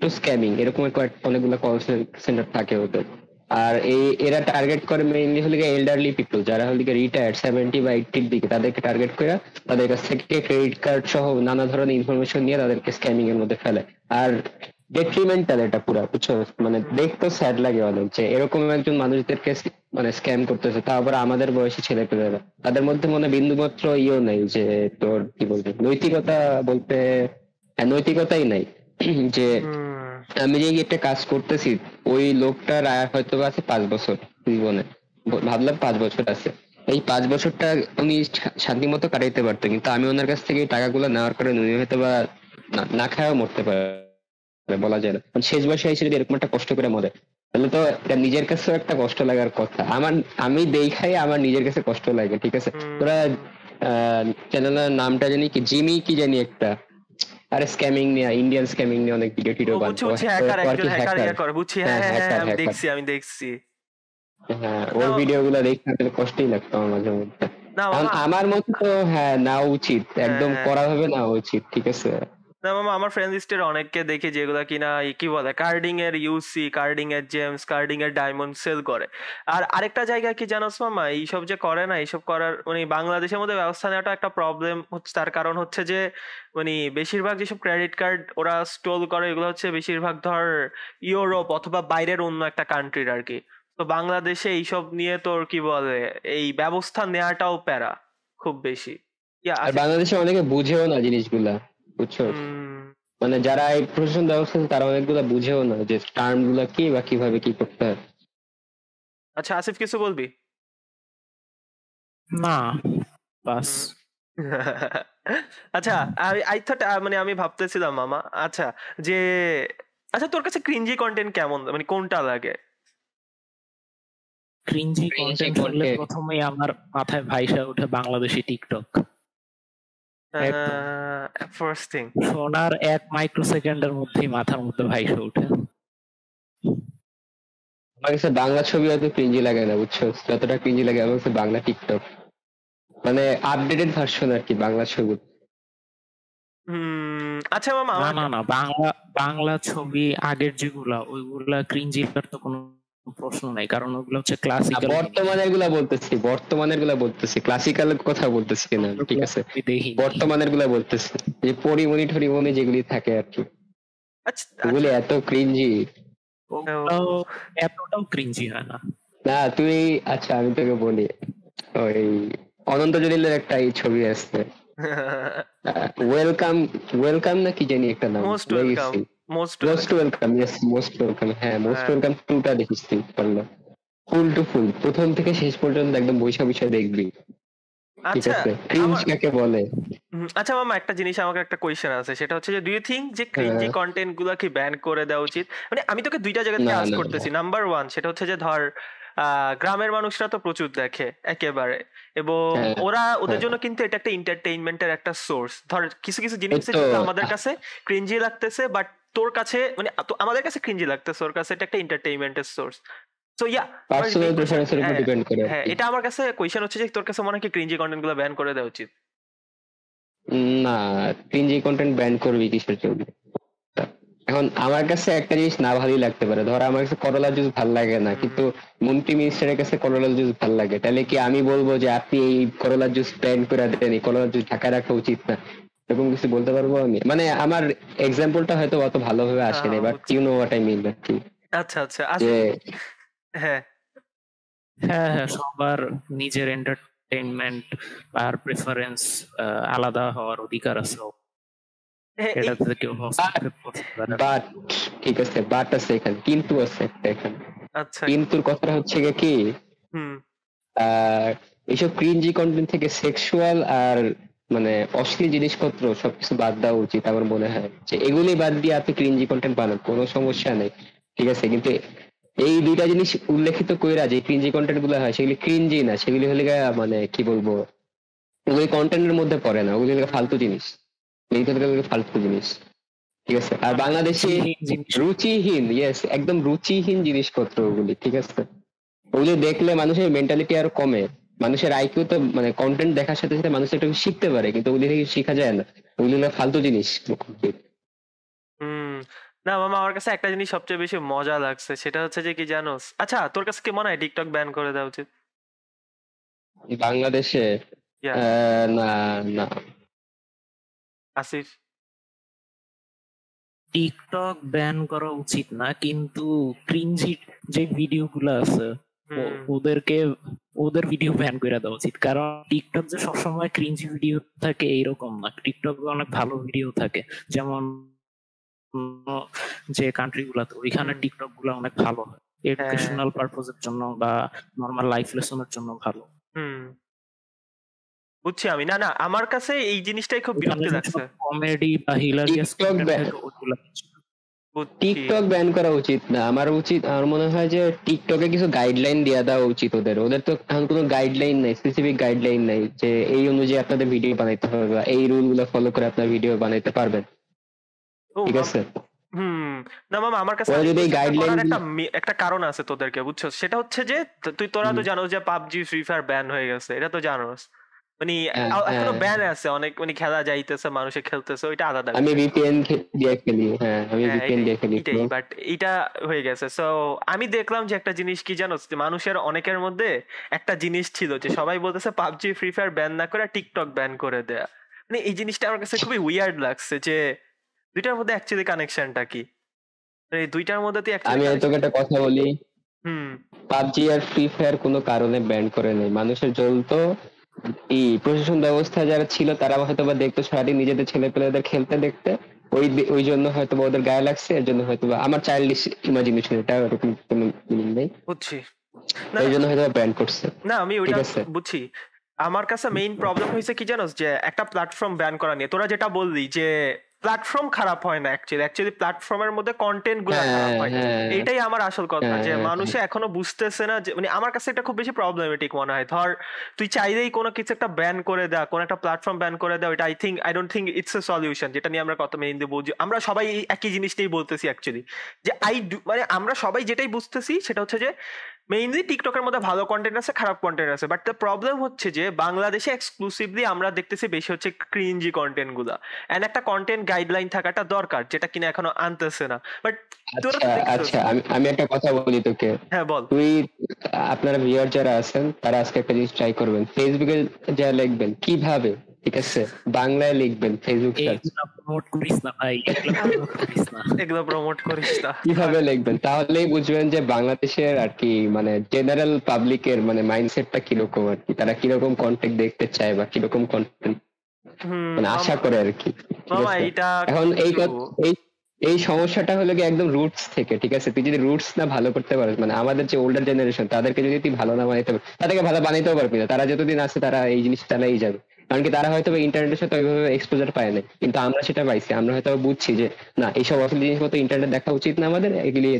টু স্ক্যামিং এরকম অনেকগুলো কল সেন্টার থাকে ওদের। আর এই এরা টার্গেট করে মেইনলি হলে এল্ডারলি পিপল যারা হলে রিটায়ার্ড সেভেন্টি বা এইটির দিকে তাদেরকে টার্গেট করে তাদের কাছ থেকে ক্রেডিট কার্ড সহ নানা ধরনের ইনফরমেশন নিয়ে তাদেরকে স্ক্যামিং এর মধ্যে ফেলে। আর ডেট্রিমেন্টাল এটা পুরো বুঝছ? মানে দেখতে স্যাড লাগে অনেক যে এরকম একজন মানুষদেরকে মানে স্ক্যাম করতেছে তা আবার আমাদের বয়সী ছেলে পেলেরা। তাদের মধ্যে মনে বিন্দু মাত্র ইয়েও নেই যে তোর কি বলব নৈতিকতা বলতে হ্যাঁ, নৈতিকতাই নাই। যে আমি যে একটা কাজ করতেছি ওই লোকটার আয় হয়তো আছে পাঁচ বছর জীবনে। ভাবলাম পাঁচ বছর আছে। এই পাঁচ বছরটা উনি শান্তি মতো কাটাইতে পারতো কিন্তু আমি ওনার কাছ থেকে টাকাগুলো নেওয়ার কারণে উনি হয়তো বা না- খায়ও মরতে পারে বলা যায় না। শেষ বয়সে এসে যদি এরকম একটা কষ্ট করে মরে তাহলে তো এটা নিজের কাছেও একটা কষ্ট লাগার কথা। আমার আমি দেখাই আমার নিজের কাছে কষ্ট লাগে ঠিক আছে? তোরা চ্যানেলের নামটা জানি কি? জিমি কি জানি একটা। আরে স্ক্যামিং নিয়ে ইন্ডিয়ান স্ক্যামিং নিয়ে অনেক ভিডিও টিডিও বানায়। বুঝছি হ্যাকার একজন হ্যাকার ইয়া করে বুঝছি হ্যাঁ হ্যাঁ, হ্যাঁ হ্যাঁ আমি দেখছি আমি দেখছি। হ্যাঁ ওর ভিডিওগুলো ভিডিও গুলো দেখতে আসলে কষ্টই লাগতো আমার মাঝে মধ্যে। আমার মতে তো হ্যাঁ না উচিত। একদম। করা হবে না উচিত ঠিক আছে? না মামা আমার ফ্রেন্ড লিস্টের অনেককে দেখি যেগুলা কিনা কি বলে কার্ডিং এর ইউসি কার্ডিং এর জেমস কার্ডিং এর ডায়মন্ড সেল করে। আর আরেকটা জায়গায় কি জানোস মামা এইসব যে করে না এইসব করার মানে বাংলাদেশের মধ্যে ব্যবস্থা নেওয়াটা একটা প্রবলেম হচ্ছে তার কারণ হচ্ছে যে মানে বেশিরভাগ যেসব ক্রেডিট কার্ড ওরা স্টোল করে এগুলো হচ্ছে বেশিরভাগ ধর ইউরোপ অথবা বাইরের অন্য একটা কান্ট্রির আর কি। তো বাংলাদেশে এইসব নিয়ে তোর কি বলে এই ব্যবস্থা নেওয়াটাও প্যারা খুব বেশি। আর বাংলাদেশে অনেকে বুঝেও না জিনিসগুলা। বুঝছ? মানে যারা এই প্রশাসন ব্যবস্থা আছে, তারা অনেকগুলা বুঝেও না যে টার্মগুলা কি বা কীভাবে কি করতে হয়। আচ্ছা আসিফ কিছু বলবি? না বাস। আচ্ছা আই আই থট মানে আমি ভাবতেছিলাম মামা আচ্ছা যে আচ্ছা তোর কাছে ক্রিঞ্জি কন্টেন্ট কেমন? মানে কোনটা লাগে? ক্রিঞ্জি কন্টেন্ট করলে প্রথমেই আমার মাথায় ভাইসা ওঠে বাংলাদেশি টিকটক সোনার এক মাইক্রো সেকেন্ডের মধ্যেই মাথার মধ্যে ভাইসা ওঠে। আমার কাছে বাংলা ছবি অত ক্রিঞ্জি লাগে না বুঝছ? যতটা ক্রিঞ্জি লাগে আমার কাছে বাংলা টিকটক মানে আপডেটেড ভার্সন আর কি বাংলা ছবি। হুম আচ্ছা মামা না না না বাংলা বাংলা ছবি আগের যেগুলা ওইগুলা ক্রিঞ্জিটার তো কোনো প্রশ্ন নাই কারণ ওগুলো হচ্ছে ক্লাসিক্যাল বর্তমানেরগুলা বলতেছি বর্তমানেরগুলা বলতেছি ক্লাসিক্যাল কথা বলতেছি না ঠিক আছে? বর্তমানেরগুলা বলতেছি যে পরিমণি ঠরিমণি যেগুলি থাকে আর কি। আচ্ছা ওগুলি এত ক্রিঞ্জি ওগুলো এতটাও ক্রিঞ্জি হয় না। না তুই আচ্ছা আমি তোকে বলি ওই অনন্ত জলিলের একটা এই ছবি আসছে ওয়েলকাম ওয়েলকাম না কি জানি একটা নাম welcome. গেছি। Most most welcome yes most welcome হ্যাঁ মোস্ট। ওয়েলকাম টুটা দেখিস তুই পারল ফুল টু ফুল প্রথম থেকে শেষ পর্যন্ত একদম বৈশা বৈশা দেখবি। আচ্ছা ক্রিঞ্জ আমার- কাকে বলে? আচ্ছা মামা একটা জিনিস আমাকে একটা কোয়েশ্চেন আছে সেটা হচ্ছে যে ডু ইউ থিঙ্ক যে ক্রিঞ্জি। কন্টেন্টগুলা কি ব্যান করে দেওয়া উচিত? মানে আমি তোকে দুইটা জায়গা থেকে আস করতেছি। নাম্বার ওয়ান সেটা হচ্ছে যে ধর গ্রামের মানুষরা তো প্রচুর দেখে একেবারে। এবং হ্যাঁ, ওরা ওদের হ্যাঁ। জন্য কিন্তু এটা একটা এন্টারটেইনমেন্টের একটা সোর্স ধর কিছু কিছু জিনিস আমাদের কাছে ক্রিঞ্জি লাগতেছে বাট তোর কাছে মানে আমাদের কাছে ক্রিঞ্জি লাগতেছে ওর কাছে এটা একটা এন্টারটেইনমেন্টের সোর্স সো ইয়া পার্সোনাল প্রেফারেন্সের উপর ডিপেন্ড করে হ্যাঁ এটা আমার কাছে কোয়েশ্চেন হচ্ছে যে তোর কাছে মনে হয় কি ক্রিঞ্জি কন্টেন্টগুলো ব্যান করে দেওয়া উচিত? না ক্রিঞ্জি কন্টেন্ট ব্যান করবি কিসের জন্য? এখন আমার কাছে একটা জিনিস না ভালোই লাগতে পারে। ধর আমার কাছে করলা জুস ভালো লাগে না। কিন্তু মন্ত্রী মিনিস্টারের কাছে করলা জুস ভালো লাগে। তাহলে কি আমি বলব যে আপনি এই করলা জুস ব্যান করে দেন এই করলা জুস ঢাকা রাখা উচিত না? এরকম কিছু বলতে পারব আমি? মানে আমার এক্সাম্পলটা হয়তো অত ভালোভাবে আসেনি হ্যাঁ, but. You know what I mean আচ্ছা আচ্ছা আসলে হ্যাঁ। হ্যাঁ হ্যাঁ সবার নিজের এন্টারটেইনমেন্ট আর প্রেফারেন্স আলাদা হওয়ার অধিকার আছে। এ- এটাতে কেউ বাট ঠিক আছে বাট আছে এখানে কিন্তু আছে একটা এখানে। আচ্ছা। কিন্তুর কথাটা হচ্ছে কি? হুম। এইসব ক্রিঞ্জি কন্টেন্ট থেকে সেক্সুয়াল আর মানে অশ্লীল জিনিসপত্র সবকিছু বাদ দেওয়া উচিত আমার মনে হয়। যে এগুলি বাদ দিয়ে আপনি ক্রিঞ্জি কন্টেন্ট বানান কোনো সমস্যা নেই। ঠিক আছে কিন্তু এই দুইটা জিনিস উল্লেখিত কইরা যে ক্রিঞ্জি কন্টেন্টগুলো হয় সেগুলি ক্রিঞ্জি না সেগুলি হলে মানে কি বলব? ওগুলি কন্টেন্টের মধ্যে পড়ে না ওগুলি ফালতু জিনিস। ফালতু জিনিস। ঠিক আছে আর বাংলাদেশে রুচিহীন ইয়েস একদম রুচিহীন জিনিসপত্র ওগুলি ঠিক আছে। ওগুলি দেখলে মানুষের মেন্টালিটি আরও কমে। মানুষের আইকিউ তো মানে কন্টেন্ট দেখার সাথে সাথে মানুষ একটু শিখতে পারে কিন্তু ওগুলি থেকে শেখা যায় না। ওগুলি হলো ফালতু জিনিস। হুম না মামা আমার কাছে একটা জিনিস সবচেয়ে বেশি মজা লাগছে সেটা হচ্ছে যে কি জানোস আচ্ছা তোর কাছে কি মনে হয় টিকটক ব্যান করে দেওয়া উচিত? বাংলাদেশে? না না। আসিফ? টিকটক ব্যান করা উচিত না কিন্তু ক্রিঞ্জি যে ভিডিও গুলো আছে ওদেরকে ওদের ভিডিও ব্যান করে দেওয়া উচিত। কারণ টিকটক যে সবসময় ক্রিঞ্জি ভিডিও থাকে এইরকম না। টিকটক অনেক ভালো ভিডিও থাকে। যেমন যে কান্ট্রি গুলাতে ওইখানে টিকটকগুলো অনেক ভালো। হয়। এডুকেশনাল পারপোজের জন্য বা নর্মাল লাইফ লেসনের জন্য ভালো। হুম। বুঝছি আমি। না না আমার কাছে এই জিনিসটাই খুব বিরক্তি লাগছে। কমেডি বা হিলারিয়াস। টিকটক ব্যান করা উচিত না। আমার উচিত আমার মনে হয় যে টিকটকে কিছু গাইডলাইন দেওয়া দেওয়া উচিত ওদের। ওদের তো এখন কোনো গাইডলাইন নাই স্পেসিফিক গাইডলাইন নাই যে এই অনুযায়ী আপনাদের ভিডিও বানাইতে হবে বা এই রুলগুলো ফলো করে আপনার ভিডিও বানাইতে পারবেন। ঠিক আছে? হুম না মামা আমার কাছে একটা একটা কারণ আছে তোদেরকে বুঝছ? সেটা হচ্ছে যে তুই তোরা তো। জানো যে পাবজি ফ্রি ফায়ার ব্যান হয়ে গেছে এটা তো জানোস। মানে হ্যাঁ, এখনও হ্যাঁ। ব্যান আছে অনেক মানে খেলা যাইতেছে মানুষে খেলতেছে ওইটা আলাদা আমি ভিপিএন দিয়ে খেলি হ্যাঁ আমি হ্যাঁ, ভিপিএন দিয়ে খেলি বাট এটা হয়ে গেছে। সো আমি দেখলাম যে একটা জিনিস কি জানো মানুষের অনেকের মধ্যে একটা জিনিস ছিল যে সবাই বলতেছে পাবজি ফ্রি ফায়ার ব্যান না করে টিকটক ব্যান করে দেয়া। মানে এই জিনিসটা আমার কাছে খুবই উইয়ার্ড লাগছে যে দুইটার মধ্যে অ্যাকচুয়ালি কানেকশনটা কি? মানে এই দুইটার মধ্যে তুই আমি তোকে একটা কথা বলি। হুম। পাবজি আর ফ্রি ফায়ার কোনো কারণে ব্যান করে নেই। মানুষের জ্বলতো এই প্রশাসন ব্যবস্থা যারা ছিল তারা হয়তো বা দেখতো সারাদিন নিজেদের ছেলে পেলেদের খেলতে দেখতে। ওই ওই জন্য হয়তো ওদের গায়ে লাগছে এর জন্য হয়তো বা আমার চাইল্ডিশ ইমাজিনেশন এটা ওরকম কোনো মিনিং নেই। বুঝছি। এই জন্য হয়তো ব্যান করছে। না আমি ওইটা বুঝছি। আমার কাছে মেইন প্রবলেম হয়েছে কি জানোস? যে একটা প্ল্যাটফর্ম ব্যান করা নিয়ে। তোরা যেটা বললি যে প্ল্যাটফর্ম খারাপ হয় না অ্যাকচুয়ালি অ্যাকচুয়ালি প্ল্যাটফর্মের মধ্যে কন্টেন্টগুলো খারাপ হ্যাঁ। হয়। এটাই আমার আসল কথা হ্যাঁ, যে হ্যাঁ, মানুষে এখনও বুঝতেছে না যে মানে আমার কাছে এটা খুব বেশি প্রবলেমেটিক মনে হয়। ধর তুই চাইলেই কোনো কিছু একটা ব্যান করে দেয়া কোনো একটা প্ল্যাটফর্ম ব্যান করে দেওয়া এটা I think I don't think it's a solution যেটা নিয়ে আমরা কত মেইনলি বুঝি আমরা সবাই একই জিনিসটাই বলতেছি অ্যাকচুয়ালি যে আই মানে আমরা সবাই যেটাই বুঝতেছি সেটা হচ্ছে যে মেইনলি টিকটকের মধ্যে ভালো কন্টেন্ট আছে খারাপ কন্টেন্ট আছে বাট দ্য প্রবলেম হচ্ছে যে বাংলাদেশে এক্সক্লুসিভলি আমরা দেখতেছি বেশি হচ্ছে ক্রিঞ্জি কন্টেন্টগুলা। এন্ড একটা কন্টেন্ট গাইডলাইন থাকাটা দরকার যেটা কিনা এখনও আনতেছে না। বাট আচ্ছা আচ্ছা আমি আমি একটা কথা বলি তোকে। হ্যাঁ বল। তুই আপনারা ভিউয়ার যারা আছেন তারা আজকে একটা জিনিস ট্রাই করবেন। ফেসবুকে যা লিখবেন কীভাবে? ঠিক আছে বাংলায় লিখবেন ফেসবুক প্রমোট করিস না ভাই এগুলা প্রমোট করিস না। কীভাবে লিখবেন? তাহলেই বুঝবেন যে বাংলাদেশের আর কি মানে জেনারেল পাবলিকের মানে মাইন্ডসেটটা কীরকম আর কি তারা কীরকম কন্টেন্ট দেখতে চায় বা কীরকম কন্টেন্ট মানে আশা করে আর কি এখন এই এই এই সমস্যাটা হলো কি একদম রুটস থেকে ঠিক আছে? তুই যদি রুটস না ভালো করতে পারিস মানে আমাদের যে ওল্ডার জেনারেশন তাদেরকে যদি তুই ভালো না বানাইতে পারিস তাদেরকে ভালো বানাইতেও পারবি না তারা যতদিন আছে তারা এই জিনিস চালাই যাবে। কারণ কি তারা হয়তো ইন্টারনেটের সাথে ওইভাবে এক্সপোজার পায় না কিন্তু আমরা সেটা পাইছি, আমরা হয়তো বুঝছি যে, না, এইসব অসল জিনিসপত্র ইন্টারনেট দেখা উচিত না আমাদের, এগুলি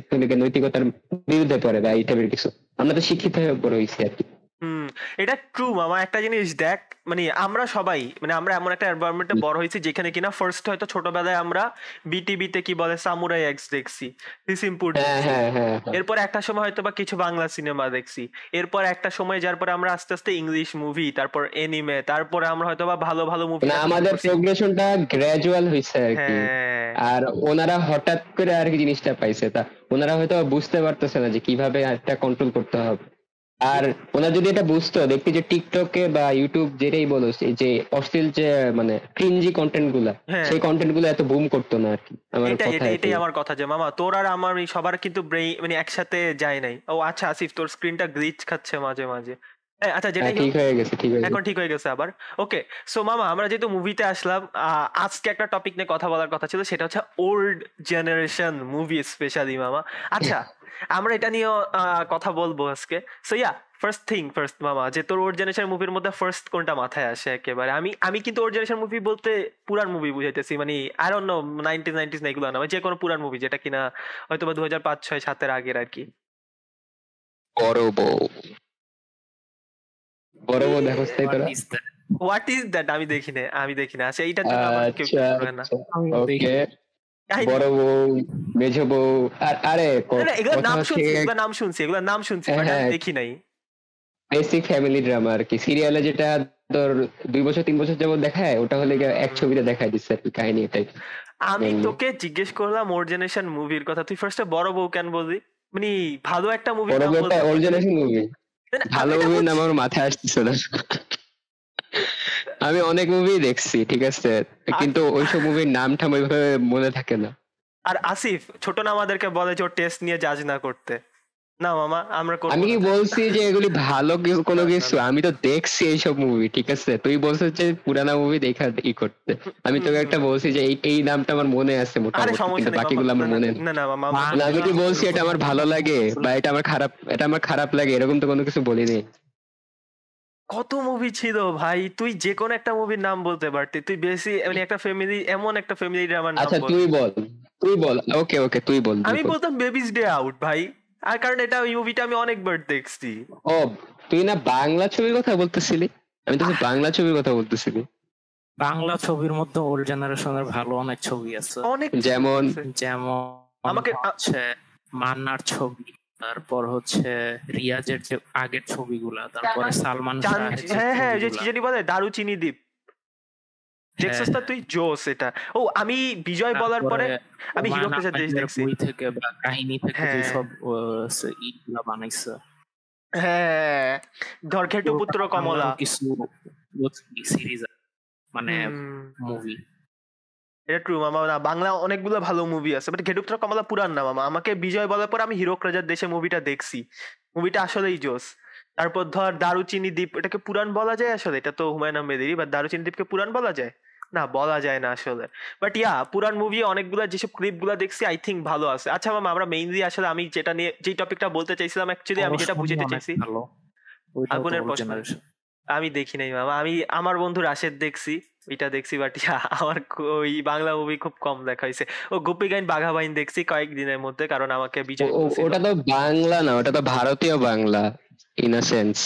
নৈতিকতার বিরুদ্ধে পড়ে বা এই টাইপের কিছু। আমরা তো শিক্ষিত হয়ে বড় হয়েছি আর কি। হুম এটা ট্রু মামা। একটা জিনিস দেখ মানে আমরা সবাই মানে আমরা এমন একটা এনভায়রনমেন্টে বড় হয়েছি যেখানে কিনা ফার্স্ট হয়তো ছোটবেলায় আমরা বিটিভিতে কি বলে সামুরাই এক্স দেখছি সিম্পুর হ্যাঁ হ্যাঁ হ্যাঁ হ্যাঁ। এরপর একটা সময় হয়তো বা কিছু বাংলা সিনেমা দেখছি। এরপর একটা সময় যার পরে আমরা আস্তে আস্তে ইংলিশ মুভি তারপর এনিমে তারপরে আমরা হয়তো বা ভালো ভালো মুভি মানে আমাদের প্রোগ্রেশনটা গ্রাজুয়াল হয়েছে আর কি। হ্যাঁ। আর ওনারা হঠাৎ করে আর কি জিনিসটা পাইছে। তা ওনারা হয়তো বুঝতে পারতেছে না যে কীভাবে একটা কন্ট্রোল করতে হবে। আর ওরা যদি এটা বুঝতো দেখতে যে টিকটকে বা ইউটিউব যেটাই বলো যে অশ্লীল যে মানে ক্রিঞ্জি কন্টেন্টগুলা হ্যাঁ। সেই কন্টেন্টগুলো এত বুম করতো না আর কি আমার কথা এটাই। আমার কথা যে মামা তোর আর আমার এই সবার কিন্তু ব্রেইন মানে একসাথে যায় নাই ও আচ্ছা আসিফ তোর স্ক্রিনটা গ্লিচ খাচ্ছে মাঝে মাঝে আচ্ছা যেটাই হ্যাঁ, ঠিক হয়ে গেছে ঠিক হয়ে এখন ঠিক হয়ে গেছে আবার। ওকে সো মামা আমরা যেহেতু মুভিতে আসলাম আহ, আজকে একটা টপিক নিয়ে কথা বলার কথা ছিল সেটা হচ্ছে ওল্ড জেনারেশন মুভি স্পেশালি মামা। আচ্ছা আমরা এটা নিয়ে কথা বলব আজকে। So yeah first thing first মামা যে তোর ওল্ড জেনারেশন মুভির মধ্যে ফার্স্ট কোনটা মাথায় আসে একেবারে? আমি আমি কিন্তু ওল্ড জেনারেশন মুভি বলতে পুরান মুভি বুঝাইতেছি মানে I don't know nineties nineties না এগুলো না মানে যে কোনো পুরান মুভি যেটা কিনা হয়তো বা দু হাজার পাঁচ ছয় সাতের আগের আর কি। বড় বউ বড় বউ দেখো তাই তোরা What is that? What is that আমি দেখি না আমি দেখি না আচ্ছা এইটার জন্য আমার কেউ আচ্ছা না। ওকে। বড় বউ মেঝো বউ আর আরে না, না, নাম শুনছি এগুলোর নাম শুনছি এগুলোর নাম শুনছি বাট আমি হ্যাঁ। দেখি নাই। বেসিক ফ্যামিলি ড্রামা আর কি। সিরিয়ালে যেটা তোর দুই বছর তিন বছর যাবত দেখায় ওটা হলে এক ছবিতে দেখায় দিচ্ছে আর কি কাহিনী এটাই। আমি তোকে জিজ্ঞেস করলাম ওর জেনারেশন মুভির কথা। তুই ফার্স্টে বড় বউ কেন বললি? মানে ভালো একটা মুভি বড় বউ একটা ওল্ড জেনারেশন মুভি ভালো মুভি নাম আমার মাথায় আসতেছে না। আমি অনেক মুভি দেখছি ঠিক আছে? কিন্তু ওইসব মুভির নাম ঠাম ওইভাবে মনে থাকে না। আর আসিফ ছোট না আমাদেরকে বলে যে টেস্ট নিয়ে জাজ না করতে। না মামা আমরা করব আমি কি বলছি যে এগুলি ভালো কিছু কোনো কিছু? আমি তো দেখছি এইসব মুভি ঠিক আছে? তুই বলছিস যে পুরানা মুভি দেখা ই করতে। আমি তোকে একটা বলছি যে এই এই নামটা আমার মনে আছে মোটামুটি বাকিগুলো আমার না, মনে না, না মামা আমি কি বলছি এটা আমার ভালো লাগে বা এটা আমার খারাপ এটা আমার খারাপ লাগে? এরকম তো কোনো কিছু বলিনি। কত মুভি ছিল ভাই? তুই যে কোনো একটা মুভির নাম বলতে পারতি। তুই বেশি মানে একটা ফ্যামিলি এমন একটা ফ্যামিলি ড্রামার নাম আচ্ছা তুই বল তুই বল ওকে ওকে তুই বল আমি বলতাম বেবিস ডে আউট ভাই। আর কারণ এটা ওই মুভিটা আমি অনেকবার দেখছি। ও তুই না বাংলা ছবির কথা বলতেছিলি? আমি তো শুধু বাংলা ছবির কথা বলতেছিলি। বাংলা ছবির মধ্যে ওল্ড জেনারেশনের ভালো অনেক ছবি আছে। অনেক যেমন? যেমন আমাকে- হচ্ছে মান্নার ছবি তারপর হচ্ছে রিয়াজের যে আগের ছবিগুলা তারপরে সালমান হ্যাঁ হ্যাঁ যে ছবিগুলা। কি জানি বলে দারুচিনি দ্বীপ। না তুই জোস এটা। ও আমি বিজয় বলার পরে আমি হিরো দেশ দেখছি। বই থেকে বা কাহিনী থেকে হ্যাঁ। ইগুলা বানাইছে। হ্যাঁ। ধরঘেটু পুত্র কমলা। কিছু সিরিজ মানে মুভি এটা ট্রু মামা না বাংলা অনেকগুলো ভালো মুভি আছে বাট ঘেটুপুত্র কমলা পুরান না মামা। আমাকে বিজয় বলার পর আমি হিরো রাজার দেশে মুভিটা দেখছি। মুভিটা আসলেই জোস। তারপর ধর দারুচিনি দ্বীপ এটাকে পুরান বলা যায় আসলে? এটা তো হুমায়ুন আহমেদেরই বা দারুচিনি দ্বীপকে পুরান বলা যায়? না বলা যায় না আসলে। বাট ইয়া পুরান মুভি অনেকগুলো যেসব ক্লিপগুলো দেখছি আই থিঙ্ক ভালো আছে। আচ্ছা মামা আমরা মেইনলি আসলে আমি যেটা নিয়ে যেই টপিকটা বলতে চাইছিলাম অ্যাকচুয়ালি আমি যেটা বুঝতে চাইছি। আগুনের generation। আমি দেখি নাই মামা আমি আমার বন্ধু রাশেদ দেখছি ওইটা দেখছি বাট ইয়া আমার ওই বাংলা মুভি খুব কম দেখা হয়েছে। ও গোপী গাইন বাঘা বাইন দেখছি কয়েকদিনের মধ্যে কারণ আমাকে বিজয় ওটা তো বাংলা না ওটা তো ভারতীয় Bangla in a sense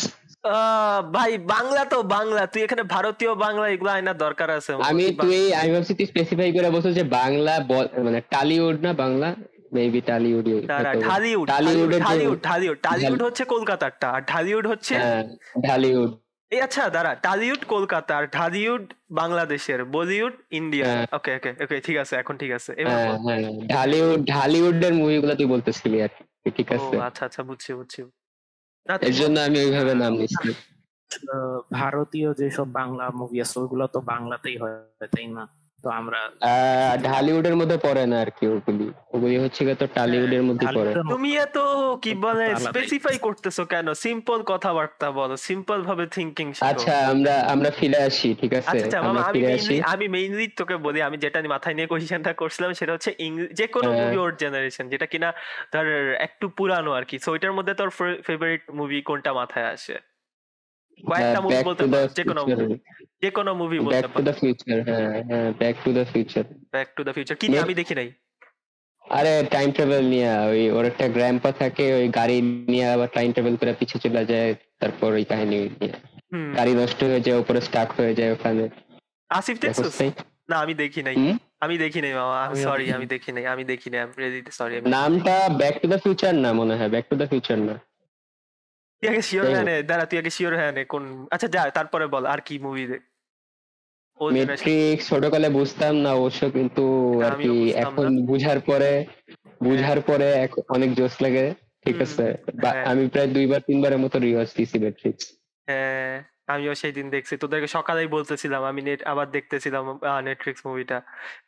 ah, ভাই বাংলা তো বাংলা তুই এখানে ভারতীয় বাংলা এগুলো আইনার দরকার আছে। আমি তুই আমি ভাবছি তুই স্পেসিফাই করে বলছিস যে বাংলা মানে টালিউড না বাংলা মেবি টালিউড দাঁড়া, ঢালিউড ঢালিউডের যে- ঢালিউড ঢালিউড ঢালিউড হচ্ছে কলকাতারটা আর ঢালিউড হচ্ছে হ্যাঁ ঢালিউড এই আচ্ছা দাঁড়া টালিউড কলকাতার ঢালিউড বাংলাদেশের বলিউড ইন্ডিয়া হ্যাঁ। ওকে ওকে ওকে ঠিক আছে এখন ঠিক আছে এবার হ্যাঁ বল। হ্যাঁ ঢালিউড ঢালিউডের মুভিগুলো তুই বলতেছিলি আর কি। ঠিক ও আছে আচ্ছা আচ্ছা বুঝছি বুঝছি এর জন্য আমি ওইভাবে নাম নিচ্ছি ভারতীয় যেসব বাংলা মুভি আছে ওইগুলো তো বাংলাতেই হয় তাই না? তো আমরা ঢালিউডের মধ্যে পড়ে না আর কি ওগুলি। ওগুলি হচ্ছে গিয়ে তো টালিউডের মধ্যে পড়ে। তুমি এত কি বলে স্পেসিফাই করতেছো কেন? সিম্পল কথাবার্তা বলো সিম্পল ভাবে থিঙ্কিং আচ্ছা আমরা আমরা ফিরে আসি ঠিক আছে? আচ্ছা আচ্ছা আমরা আমি ফিরে আসি। মেইনলি আমি মেইনলি তোকে বলি আমি যেটা মাথায় নিয়ে কোয়েশ্চেনটা করছিলাম সেটা হচ্ছে যে কোনো হ্যাঁ। মুভি ওর জেনারেশন যেটা কিনা ধর একটু পুরানো আর কি। সো ওইটার মধ্যে তোর ফেভারিট মুভি কোনটা মাথায় আসে? কয়েকটা মুভি বলতে পারো যে কোনো movie, যে কোনো মুভি বলতে ব্যাক টু দ্য ফিউচার হ্যাঁ হ্যাঁ back to the future back to the future কি নিয়ে আমি দেখি নাই? আরে টাইম ট্রাভেল নিয়ে ওই ওর একটা গ্র্যাম্পা থাকে ওই গাড়ি নিয়ে আবার টাইম ট্রাভেল করে পিছে চলে যায় তারপর ওই কাহিনী নিয়ে। গাড়ি নষ্ট হয়ে যায় উপরে স্টার্ট হয়ে যায় ওখানে। আসিফ দেখছিস না আমি দেখি নাই। আমি দেখি নাই মামা। আমিও সরি আমি দেখি নাই আমি দেখি নাই রেডি সরি নামটা ব্যাক টু দ্য ফিউচার না মনে হয় ব্যাক টু দ্য ফিউচার না। তুই আগে শিওর হ্যাঁ দাঁড়া তুই আগে শিওর হ্যাঁ কোন আচ্ছা যা তারপরে বল আর কি মুভি দেখ মেট্রিক্স ছোটকালে বুঝতাম না অবশ্য কিন্তু আর কি এখন বুঝার পরে বুঝার পরে অনেক জোস লাগে ঠিক আছে? হ্যাঁ। আমি প্রায় দুইবার তিনবারের মতো রিওয়াজ দিছি মেট্রিক্স হ্যাঁ আমিও সেই দিন দেখছি। তোদেরকে সকালেই বলতেছিলাম আমি নেট আবার দেখতেছিলাম নেটফ্লিক্স মুভিটা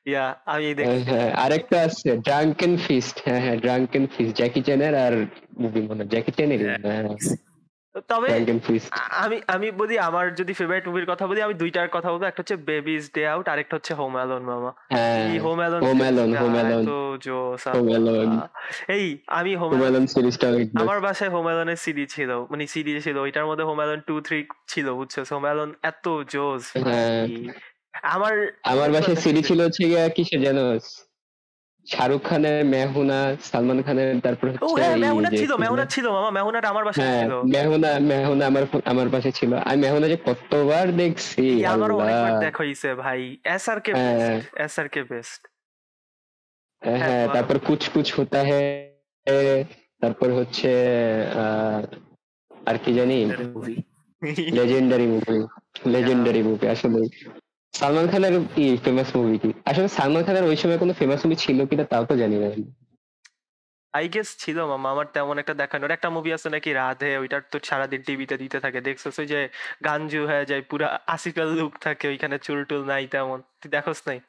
ইয়া আমি হ্যাঁ আরেকটা আছে ড্রাঙ্কেন ফিস্ট হ্যাঁ হ্যাঁ ড্রাঙ্কেন ফিস্ট জ্যাকি চ্যানের আর মুভি মনে হয়। জ্যাকি চ্যানেরই হ্যাঁ। তবে আমি আমি বলি আমার যদি ফেভারিট মুভির কথা বলি আমি দুইটার কথা বলব। একটা হচ্ছে বেবিজ ডে আউট আরেকটা হচ্ছে হোম অ্যালোন মামা। এই home alone Home Alone, Home Alone. তো জোস Home Alone. এই আমি হোম হোমেলন সিরিজটা আমার বাসায় হোম অ্যালোনের সিডি ছিল মানে সিডি ছিল ওইটার মধ্যে হোম অ্যালোন টু থ্রি ছিল বুঝছ? হোম অ্যালোন এত জোস হ্যাঁ। আমার আমার বাসায় সিডি ছিল হচ্ছে কিসের জানো শাহরুখ খানের মেহুনা সালমান খানের তারপর হ্যাঁ মেহুনা ছিল মেহুনা ছিল মামা মেহুনাটা আমার বাসায় হ্যাঁ ছিল। মেহুনা মেহুনা আমার আমার পাশে ছিল। আমি মেহুনা যে কতবার দেখছি আমারও অনেকবার। দেখা হইছে ভাই। এস আর কে হ্যাঁ। বেস্ট এস আর কে বেস্ট হ্যাঁ হ্যাঁ, তারপর কুছ কুছ হতা হ্যাঁ তারপর হচ্ছে আর কি জানি? লেজেন্ডারি মুভি লেজেন্ডারি মুভি আসলে সালমান খানের কি ফেমাস মুভি কি? আসলে সালমান খানের ওই সময় কোনো ফেমাস মুভি ছিল কিনা তাও তো জানি না। আই গেস ছিল মামা আমার তেমন একটা দেখানোর একটা মুভি আছে নাকি রাধে ওইটার তো সারাদিন টিভিতে দিতে থাকে। দেখছিস ওই যে গাঞ্জু হয়ে যায় পুরা আসিফের লুক থাকে ওইখানে চুল টুল নাই তেমন। তুই দেখোস নাই?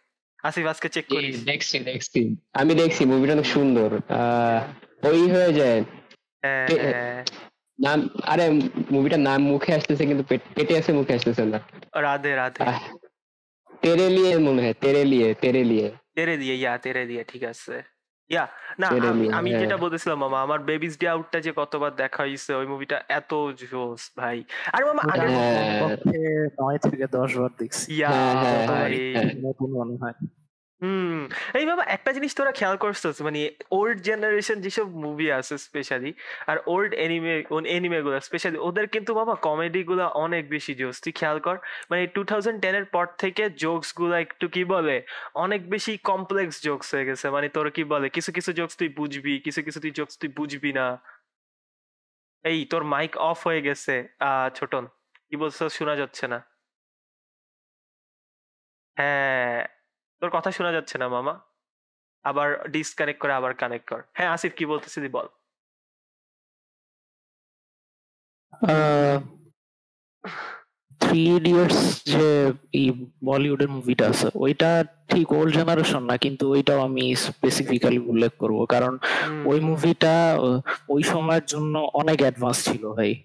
আসিফ আজকে চেক করিস। দেখছি দেখছি। আমি দেখছি মুভিটা অনেক সুন্দর। আহ, ওই হয়ে যায়। হ্যাঁ হ্যাঁ। নাম আরে মুভিটার নাম মুখে আসতেছে কিন্তু পেট- পেটে আছে মুখে আসতেছে না। রাধে রাধে। তেরে লিয়ে মনে হয় তেরে লিয়ে তেরে লিয়ে তেরে দিয়ে ইয়া তেরে দিয়ে ঠিক আছে ইয়া না আমি আমি হ্যাঁ। যেটা বলতেছিলাম মামা আমার বেবিস ডে আউটটা যে কতবার দেখা হয়েছে ওই মুভিটা এত জোস ভাই আর মামা আগের হ্যাঁ। নয় থেকে দশ বার দেখছি ইয়া যতবারই হ্যাঁ। নতুন মনে হয় হুম, এই বাবা একটা জিনিস তোরা খেয়াল করছিস মানে ওল্ড জেনারেশন যেসব মুভি আছে স্পেশালি আর ওল্ড এনিমে এনিমে গুলো স্পেশালি ওদের কিন্তু বাবা কমেডি গুলো অনেক বেশি জোস। তুই খেয়াল কর মানে টু থাউজেন্ড টেন এর পর থেকে জোকসগুলো একটু কি বলে, অনেক বেশি কমপ্লেক্স জোকস হয়ে গেছে। মানে তোর কি বলে, কিছু কিছু জোকস তুই বুঝবি, কিছু কিছু তুই জোকস তুই বুঝবি না। এই তোর মাইক অফ হয়ে গেছে আহ ছোটন কি বলছো শোনা যাচ্ছে না। হ্যাঁ। তোর কথা শোনা যাচ্ছে না মামা। আবার ডিসকানেক্ট করে আবার কানেক্ট কর। হ্যাঁ আসিফ কি বলতেছিলি বল। থ্রি ইডিয়টস যে এই বলিউডের মুভিটা আছে ওইটা ঠিক ওল্ড জেনারেশন না কিন্তু ওইটাও আমি স্পেসিফিক্যালি উল্লেখ করব। কারণ ওই মুভিটা ওই সময়ের জন্য অনেক অ্যাডভান্স ছিল ভাই।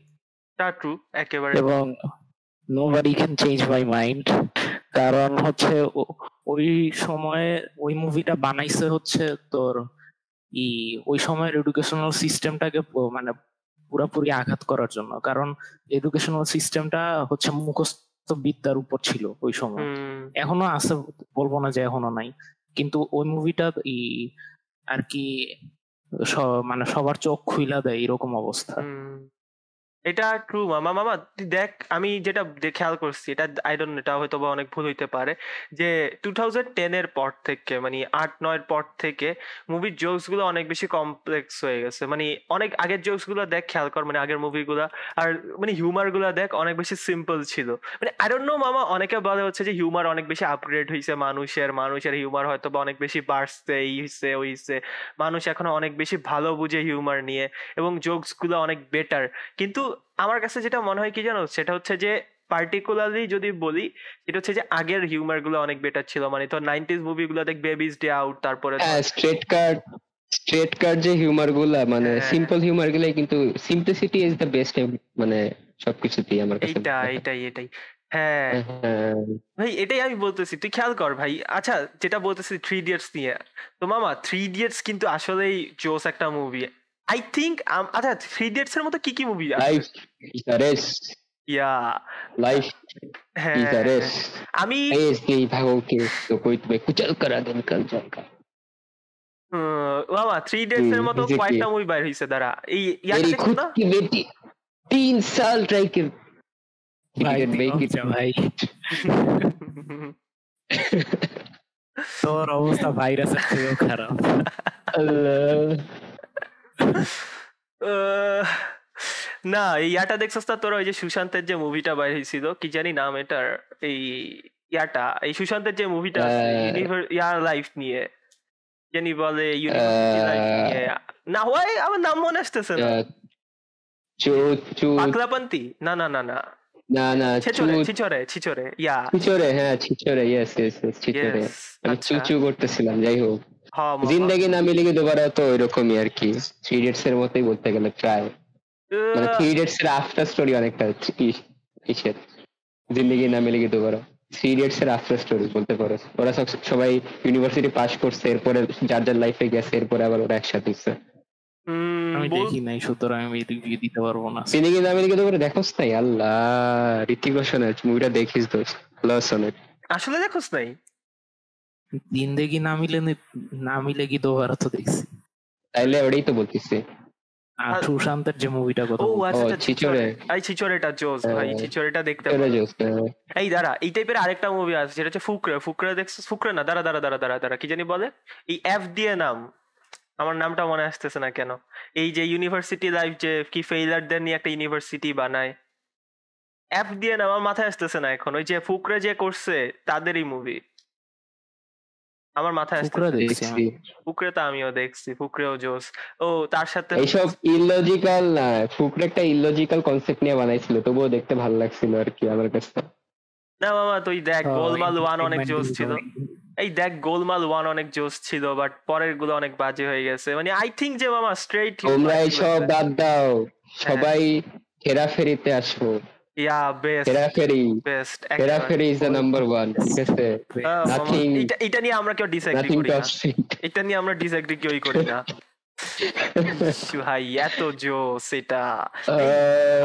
তা ট্রু একেবারে। এবং nobody can change my mind কারণ হচ্ছে ওই সময়ে ওই মুভিটা বানাইছে হচ্ছে তোর ই ওই সময়ের এডুকেশনাল সিস্টেমটাকে মানে পুরোপুরি আঘাত করার জন্য। কারণ এডুকেশনাল সিস্টেমটা হচ্ছে মুখস্থ বিদ্যার উপর ছিল ওই সময়। এখনও আছে বলব না যে এখনও নাই। কিন্তু ওই মুভিটা ই আর কি মানে সবার চোখ খুইলা দেয় এরকম অবস্থা। এটা ট্রু মামা। মামা, তুই দেখ, আমি যেটা খেয়াল করছি, এটা আই এটা হয়তো বা অনেক ভুল হইতে পারে, যে টু থাউজেন্ড টেন এর পর থেকে মানে আট, নয়ের পর থেকে মুভির জোকসগুলো অনেক বেশি কমপ্লেক্স হয়ে গেছে। মানে অনেক আগের জোকসগুলো দেখ, খেয়াল কর মানে আগের মুভিগুলো আর মানে হিউমারগুলো দেখ, অনেক বেশি সিম্পল ছিল। মানে আই ডোন্ট নো মামা, অনেকে বলে হচ্ছে যে হিউমার অনেক বেশি আপগ্রেড হয়েছে মানুষের মানুষের হিউমার হয়তো বা অনেক বেশি বাড়ছে, এই হইছে, ওই হইছে। মানুষ এখন অনেক বেশি ভালো বুঝে হিউমার নিয়ে, এবং জোকসগুলো অনেক বেটার কিন্তু আমার কাছে যেটা মনে হয় কি জানো সেটা হচ্ছে যে পার্টিকুলারলি যদি বলি এটা হচ্ছে যে আগের হিউমারগুলো অনেক বেটার ছিল। মানে তো নাইনটিজ মুভিগুলো দেখ বেবিস ডে আউট তারপরে হ্যাঁ স্ট্রেট কার্ড স্ট্রেট কার্ড যে হিউমারগুলা মানে হ্যাঁ। সিম্পল হিউমার গুলাই কিন্তু সিম্পলিসিটি ইজ দ্য বেস্ট মানে সবকিছুতেই আমার কাছে হয়। এইটাই এটাই হ্যাঁ। হ্যাঁ ভাই এটাই আমি বলতেছি তুই খেয়াল কর ভাই। আচ্ছা যেটা বলতেছি থ্রি ইডিয়টস নিয়ে। তো মামা থ্রি ইডিয়টস কিন্তু আসলেই জোস একটা মুভি আই থিঙ্ক আচ্ছা থ্রি ইডিয়টস এর মতো কি কি মুভি আছে life is a race yeah life হ্যাঁ इज अ रेस আমি ऐसे ही भागोगे तो कोई तुम्हें कुचल कर आगे निकल जाएगा উম, মামা থ্রি ইডিয়টস এর হুম, মতো বুঝেছি। কয়েকটা মুভি বাইর হয়েছে দাঁড়া এই ইয়াটা मेरी দেখছো खुद না की बेटी तीन साल ट्राई कर He ভাই didn't তুই make it. লজ্জা ভাই তোর অবস্থা ভাইরাসের থেকেও খারাপ Allah. না এই ইয়াটা দেখছস না তোর ওই যে সুশান্তের যে মুভিটা বাইর হয়েছিল কি জানি নাম এটার এই ইয়াটা এই সুশান্তের যে মুভিটা ইয়ার লাইফ নিয়ে জানি বলে ইউনিভার্সিটি লাইফ নিয়ে। না হয় আমার নাম মনে আসতেছে না। পাগলাপন্তি না না না না। না না ছিচরে ছিচরে ছিচরে ইয়া। ছিচরে হ্যাঁ ছিচরে ইয়েস ইয়েস ছিচরে আমি চুচু করতেছিলাম যাই হোক। জিন্দাগি না মিলিগে দুবারা তো ওইরকমই আর কি। থ্রি ইডিয়টস এর মতোই বলতে গেলে প্রায়। মানে থ্রি ইডিয়টস এর আফটার স্টোরি অনেকটা ইসের। জিন্দাগি না মিলিগে দুবারা। থ্রি ইডিয়টস এর আফটার স্টোরি বলতে পারো। ওরা সব সবাই ইউনিভার্সিটি পাস করছে এরপরে যার যার লাইফে গেছে এরপরে আবার ওরা একসাথে হচ্ছে। আমি দেখি নাই সুতরাং আমি রিভিউ দিতে পারব না। জিন্দাগি না মিলিগে দুবারা দেখোস তাই আল্লাহ ঋতিক রোশনের মুভিটা দেখিস দোস্ত। ভালো আসলে দেখোস নাই? জিন্দেগি না মিলে নি- মিলে কি দোবার তো দেখছি। তাইলে ওটাই তো বলতেছি। আর সুশান্তের যে মুভিটা কথা ও বলছি, আচ্ছা ও, আচ্ছা, ছিচরে। জোস ভাই হ্যাঁ। দেখতে পারো। জোস, হ্যাঁ। এই দাঁড়া এই টাইপের আরেকটা মুভি আছে যেটা হচ্ছে ফুকরে। ফুকরে দেখছিস ফুকরে না দাঁড়া দাঁড়া দাঁড়া দাঁড়া দাঁড়া কি জানি বলে? এই এফ দিয়ে নাম। আমার নামটা মনে আসতেছে না কেন। এই যে ইউনিভার্সিটি লাইফ যে কি ফেইলারদের নিয়ে একটা ইউনিভার্সিটি বানায়। এফ দিয়ে নাম আমার মাথায় আসতেছে না এখন। ওই যে ফুকরে যে করছে তাদেরই মুভি আমার মাথায় ফুকরা দেখছি ফুকরে তো আমিও দেখছি ফুকরেও জোস ও তার সাথে এইসব ইললজিক্যাল না ফুকরে একটা ইললজিক্যাল কনসেপ্ট নিয়ে বানাইছিল তবুও দেখতে ভালো লাগছিল আর কি আমার কাছে। না মামা তুই দেখ গোলমাল ওয়ান অনেক জোস ছিল। এই দেখ গোলমাল ওয়ান অনেক জোস ছিল বাট পরেরগুলো অনেক বাজে হয়ে গেছে। মানে আই থিঙ্ক যে মামা স্ট্রেট তোমরা এইসব বাদ দাও সবাই হেরাফেরিতে আসো yeah best Hera Pheri best Hera Pheri is the number one ঠিক আছে nothing- এটা নিয়ে আমরা কেউ ডিসএগ্রি করি না। এটা নিয়ে আমরা ডিসএগ্রি কেউই করি না। ভাই এত জোস এটা।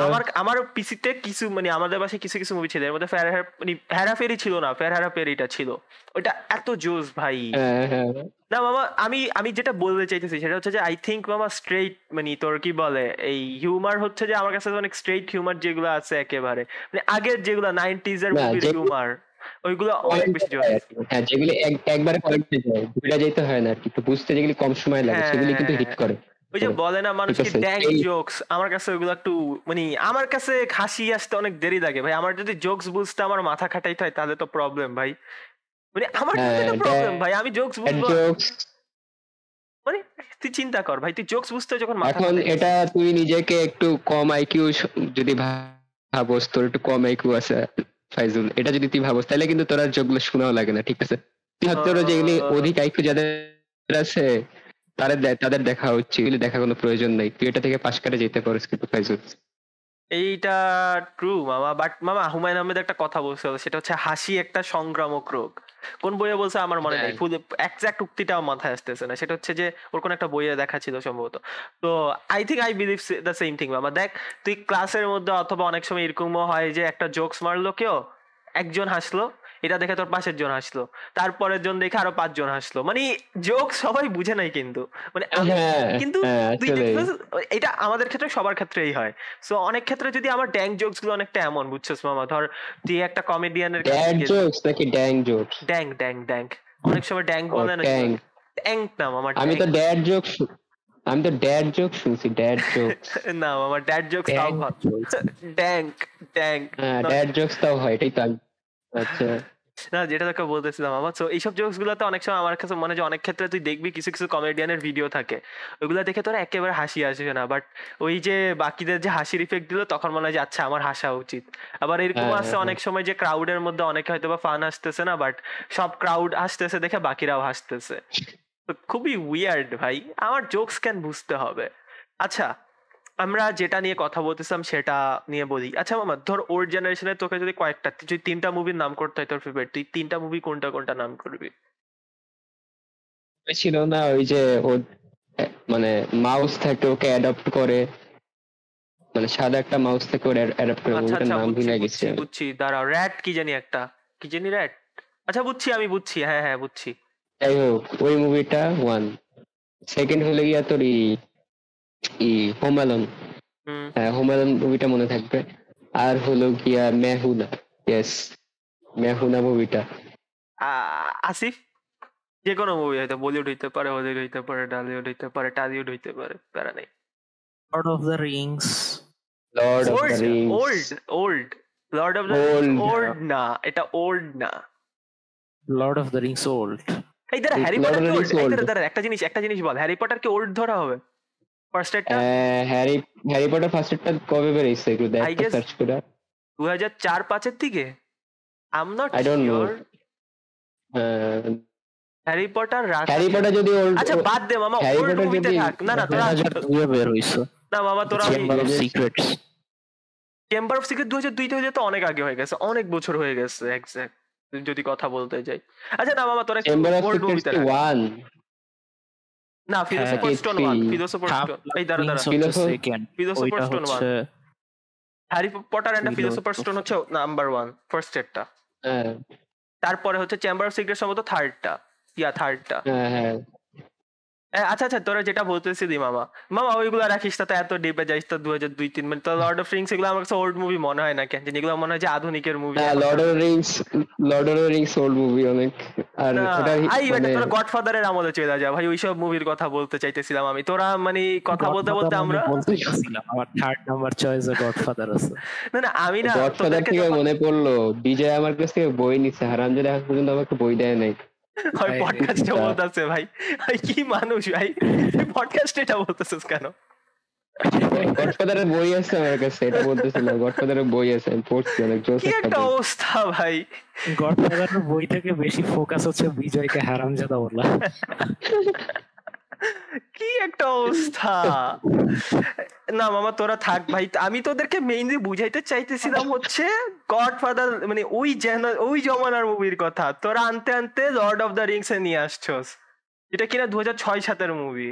আমার আমার পিসিতে কিছু মানে আমাদের বাসায় কিছু কিছু মুভি ছিল। এর মধ্যে ফেয়ার মানে হেরাফেরি ছিল না ফেয়ার হেরাফেরিটা ছিল। ওটা এত জোস ভাই। হ্যাঁ হ্যাঁ। না মামা আমি আমি যেটা বলতে চাইতেছি সেটা হচ্ছে যে আই থিঙ্ক মামা স্ট্রেট মানে তোর কি বলে এই হিউমার হচ্ছে যে আমার কাছে অনেক স্ট্রেট হিউমার যেগুলো আছে একেবারে। মানে আগের যেগুলো নাইনটিজ এর মুভির হিউমার ওইগুলো অনেক বেশি জোর হ্যাঁ যেগুলি এক- একবারে যায় যেতে হয় না আর কি একটু বুঝতে যেগুলি কম সময় লাগে হ্যাঁ, সেগুলি কিন্তু হিট হ্যাঁ। করে। ওই যে বলে না মানুষ কি জোকস আমার কাছে ওইগুলো একটু মানে আমার কাছে হাসি আসতে অনেক দেরি লাগে ভাই। আমার যদি জোকস বুঝতে আমার মাথা খাটাইতে হয় তাহলে তো প্রবলেম ভাই। মানে আমার হ্যাঁ, প্রবলেম ভাই আমি জোকস বুঝব। মানে তুই চিন্তা কর ভাই তুই জোকস বুঝতে যখন মাথা এখন এটা তুই নিজেকে একটু কম আইকিউ যদি ভাবস তোর একটু কম আইকিউ আছে। ফাইজুল এটা যদি তুই ভাবস তাহলে কিন্তু তোর আর যোগগুলো শোনাও লাগে না ঠিক আছে? তুই ভাবতে পারো যেগুলি অধিক আইকু যাদের আছে তাদের তাদের দেখা উচিত এগুলি দেখা কোনো প্রয়োজন নাই। তুই এটা থেকে পাশ কাটে যেতে পারিস কিন্তু ফাইজুল। এইটা ট্রু মামা বাট মামা হুমায়ুন আহমেদ একটা কথা বলছিল সেটা হচ্ছে হাসি একটা সংক্রামক রোগ। কোন বইয়ে বলছে আমার মনে নেই। ফুল এক্সাক্ট উক্তিটা আমার মাথায় আসতেছে না সেটা হচ্ছে যে ওর কোন একটা বইয়ে দেখা ছিল সম্ভবত। তো I think I believe the same thing মামা। দেখ তুই ক্লাসের মধ্যে অথবা অনেক সময় এরকমও হয় যে একটা জোকস মারলো কেউ একজন হাসলো এটা দেখে তোর পাশের জন হাসলো। তারপরের জন দেখে আরও পাঁচজন হাসলো। মানে জোক সবাই বুঝে নাই কিন্তু। মানে হ্যাঁ কিন্তু হ্যাঁ তুই এটা আমাদের ক্ষেত্রে সবার ক্ষেত্রেই হয়। সো অনেক ক্ষেত্রে যদি আমার ড্যাং জোকসগুলো অনেকটা এমন বুঝছিস মামা? ধর তুই একটা কমেডিয়ানের ড্যাড জোকস নাকি ড্যাং জোকস ড্যাং ড্যাং ড্যাং অনেক সময় ড্যাং বলে না ড্যাং। ড্যাং না মামা আমি তো ড্যাড জোক আমি তো ড্যাড জোক শুনছি ড্যাড জোক না মামা ড্যাড জোকস তাও jokes। ড্যাং ড্যাং হ্যাঁ ড্যাড জোকস তাও হয় এটাই তো আচ্ছা। না যেটা তোকে বলতেছিলাম আমার তো এইসব জোকস গুলোতে অনেক সময় আমার কাছে মনে হয় যে অনেক ক্ষেত্রে তুই দেখবি কিছু কিছু কমেডিয়ানের ভিডিও থাকে। ওইগুলো দেখে তোরা একেবারে হাসি আসবে না বাট ওই যে বাকিদের যে হাসির ইফেক্ট দিল তখন মনে হয় যে আচ্ছা আমার হাসা উচিত। আবার এরকম হ্যাঁ, আছে হ্যাঁ। অনেক সময় যে ক্রাউডের মধ্যে অনেকে হয়তো বা ফান আসতেছে না বাট সব ক্রাউড হাসতেছে দেখে বাকিরাও হাসতেছে। তো খুবই উইয়ার্ড ভাই আমার জোকস কেন বুঝতে হবে? আচ্ছা আমরা যেটা নিয়ে কথা বলতেছিলাম সেটা নিয়ে বলি। আচ্ছা মামা ধর ওর জেনারেশনে তোকে যদি কয়েকটা যদি তিনটা মুভির নাম করতে হয় তোর ফেভারিট তুই তিনটা মুভি কোনটা কোনটা নাম করবি? ছিল না ওই যে ও মানে মাউস থাকে ওকে অ্যাডাপ্ট করে মানে সাদা একটা মাউস থেকে ওর অ্যাডাপ্ট করে আচ্ছা ওটার আচ্ছা নাম ভুলে গেছি। বুঝছি দাঁড়াও র্যাট কি জানি একটা? কি জানি র্যাট আচ্ছা বুঝছি আমি বুঝছি হ্যাঁ হ্যাঁ বুঝছি। যাই হোক ওই মুভিটা ওয়ান সেকেন্ড হলে গিয়া তোর ই ই হোম অ্যালোন হুম। হ্যাঁ হোমায়ুন মুভিটা মনে থাকবে। আর হলো গিয়া মেহুনা ইয়েস মেহুনা মুভিটা আসিফ? যে কোনো মুভি হয়তো বলিউড হইতে পারে হলিউড হইতে পারে ডালিউড হইতে পারে টালিউড হইতে পারে প্যারা নেই। Lord of the rings lord of the rings old old lord of the Old, old না এটা ওল্ড না lord of the rings old এই দাঁড়া হ্যারি পটার the কি ওল্ড একটা জিনিস একটা জিনিস বল। হ্যারি পটার কি ওল্ড ধরা হবে? ফার্স্ট এডটা হ্যারি হ্যারি পটার ফার্স্ট এডটা কবে বেরিয়েছে? একটু দেখ সার্চ করে। দু হাজার চার পাঁচের দিকে not. Harry Potter Harry Potter যদি আচ্ছা বাদ দে মামা Harry ওল্ড যদি- থাক। না না তোরা হাজার দুইয়ে বের হইছে না মামা তোরা chamber of secrets chamber of secret দু হাজার দুইতে তো অনেক আগে হয়ে গেছে অনেক বছর হয়ে গেছে যদি কথা বলতে যাই। আচ্ছা না মামা তোরা চেম্বার অফ সিক্রেটস না philosopher stone one philosopher stone এই দাঁড়া দাঁড়া। Philosopher stone one Harry Potter and philosopher stone হচ্ছে নাম্বার ওয়ান ফার্স্ট এডটা হ্যাঁ। তারপরে হচ্ছে চেম্বার অফ সিক্রেট সম্ভবত থার্ডটা ইয়া থার্ডটা হ্যাঁ হ্যাঁ। আচ্ছা আচ্ছা তোরা যেটা বলতেছিলি মামা। মামা ওইগুলো রাখিস না তো এত ডিপে যাইস তো দু হাজার দুই তিন মানে তো লর্ড অফ রিংস এগুলো আমার কাছে ওল্ড মুভি মনে হয় না কেন যেগুলো মনে হয় যে আধুনিকের মুভি হ্যাঁ lord of rings lord of rings old movie অনেক। আর ওটা আই মানে তোরা গডফাদারের আমলে চলে যা ভাই ওইসব মুভির কথা বলতে চাইতেছিলাম আমি। তোরা মানে কথা বলতে বলতে আমরা বলতে গেছিলাম আমার থার্ড নাম্বার চয়েসে গডফাদার আছে। না না আমি না গডফাদার তোদেরকে থেকে যখন- মনে পড়ল বিজয় আমার কাছ থেকে বই নিচ্ছে হারামজাদা এখন পর্যন্ত আমাকে বই দেয় নাই। ভাই, পডকাস্টে বলতেছে ভাই। ভাই কি মানুষ ভাই? পডকাস্টে এটা বলতেছিস কেন? গডফাদারের বই আছে আমার কাছে এটা বলতেছিল গডফাদারের বই আছে আমি পড়ছি অনেক জোস একটা একটা অবস্থা ভাই। গডফাদারের বই থেকে বেশি ফোকাস হচ্ছে বিজয়কে হারামজাদা বলা। কি একটা অবস্থা? না মামা তোরা থাক ভাই। আমি তোদেরকে মেইনলি বুঝাইতে চাইতেছিলাম হচ্ছে গডফাদার মানে ওই জেন ওই জমানার মুভির কথা। তোরা আনতে আনতে লর্ড অফ দ্য রিংস এ নিয়ে আসছস। এটা কিনা দু হাজার ছয় সাতের মুভি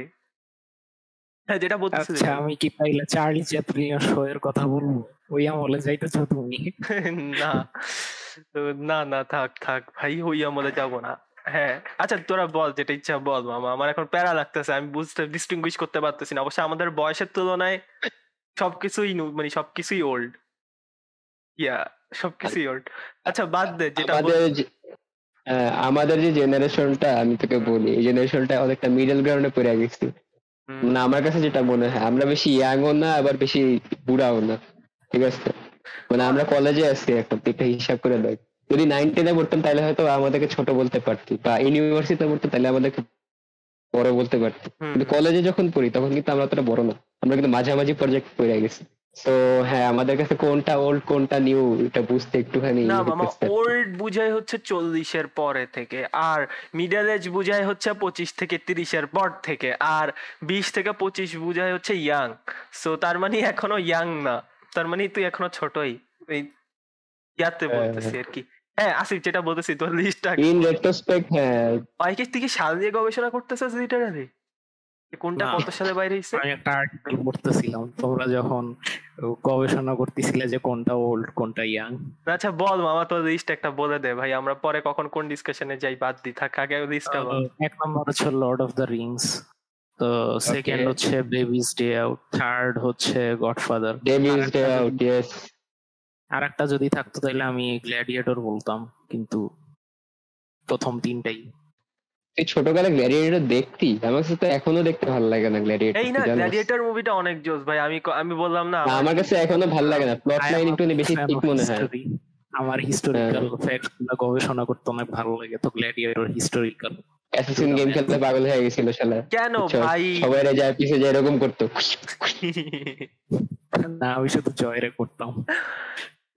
হ্যাঁ যেটা বলতেছিলি। আচ্ছা আমি কি তাইলে চার্লি চ্যাপলিনের শো এর কথা বলব? ওই আমলে যাইতেছ তুমি? না না না থাক থাক। ভাই ওই আমলে যাব না। হ্যাঁ। আচ্ছা তোরা বল যেটা ইচ্ছা বল মামা। আমার এখন প্যারা লাগতেছে আমি বুঝতে ডিস্টিংগুইশ করতে পারতেছি না। অবশ্য আমাদের বয়সের তুলনায় সবকিছুই মানে সবকিছুই ওল্ড ইয়া সবকিছুই ওল্ড আচ্ছা বাদ দে যেটা আমাদের যে- হ্যাঁ, জেনারেশনটা আমি তোকে বলি এই জেনারেশনটা অনেকটা মিডল গ্রাউন্ডে পড়ে গেছি। হুম, মানে আমার কাছে যেটা মনে হয় আমরা বেশি ইয়াংও না আবার বেশি বুড়াও না ঠিক আছে? মানে আমরা কলেজে আছি এখন একটা হিসাব করে দেখ। যদি নাইন টেনে পড়তাম তাহলে হয়তো আমাদেরকে ছোট বলতে পারতি বা ইউনিভার্সিটিতে পড়তাম তাহলে আমাদেরকে বড় বলতে পারতি। কিন্তু কলেজে যখন পড়ি তখন কিন্তু আমরা অতটা বড় না। আমরা কিন্তু মাঝামাঝি পর্যায়ে পড়ে গেছি। তো হ্যাঁ আমাদের কাছে কোনটা ওল্ড কোনটা নিউ এটা বুঝতে একটুখানি না মামা ওল্ড বুঝাই হচ্ছে চল্লিশের পরে থেকে আর মিডল এজ বুঝাই হচ্ছে পঁচিশ থেকে তিরিশের পর থেকে আর বিশ থেকে পঁচিশ বুঝাই হচ্ছে ইয়াং সো তার মানে এখনও ইয়াং না। তার মানে তুই এখনও ছোটই। এই ইয়াতে হ্যাঁ, বলতেছি আর কি হ্যাঁ আসিফ যেটা বলতেছি তোর লিস্টটা ইন রেট্রোস্পেক্ট হ্যাঁ। অনেকে তুই কি সাল দিয়ে গবেষণা করতেছিস লিটারালি কোনটা কত সালে বাইরে হয়েছে আমি একটা আর্টিকেল পড়তেছিলাম তোমরা যখন গবেষণা করতেছিলে যে কোনটা ওল্ড কোনটা ইয়াং আচ্ছা বল মামা তোর লিস্ট একটা বলে দে ভাই আমরা পরে কখন কোন ডিসকাশনে যাই বাদ দি থাক আগে লিস্টটা বল। এক নম্বর হচ্ছে লর্ড অফ দ্য রিংস তো সেকেন্ড হচ্ছে বেবিস ডে আউট থার্ড হচ্ছে Godfather devil's day out yes আর একটা যদি থাকতো তাহলে আমি গ্ল্যাডিয়েটর বলতাম কিন্তু প্রথম তিনটাই। তুই ছোটকালে গ্ল্যাডিয়েটর দেখতি আমার কাছে তো এখনও দেখতে ভালো লাগে না গ্ল্যাডিয়েটর এই না গ্ল্যাডিয়েটর মুভিটা অনেক জোস ভাই আমি আমি বললাম না আমার- কাছে এখনও ভালো লাগে না প্লট লাইন একটু বেশি ঠিক মনে হয়। আমার হিস্টোরিক্যাল ফ্যাক্ট গবেষণা করতে অনেক ভালো লাগে তো গ্ল্যাডিয়েটর হিস্টোরিক্যাল অ্যাসাসিন গেম খেলতে পাগল হয়ে গেছিল শালা। কেন ভাই? সবাই যায় পিছে যায় এরকম করতো। না আমি শুধু জয়রে করতাম।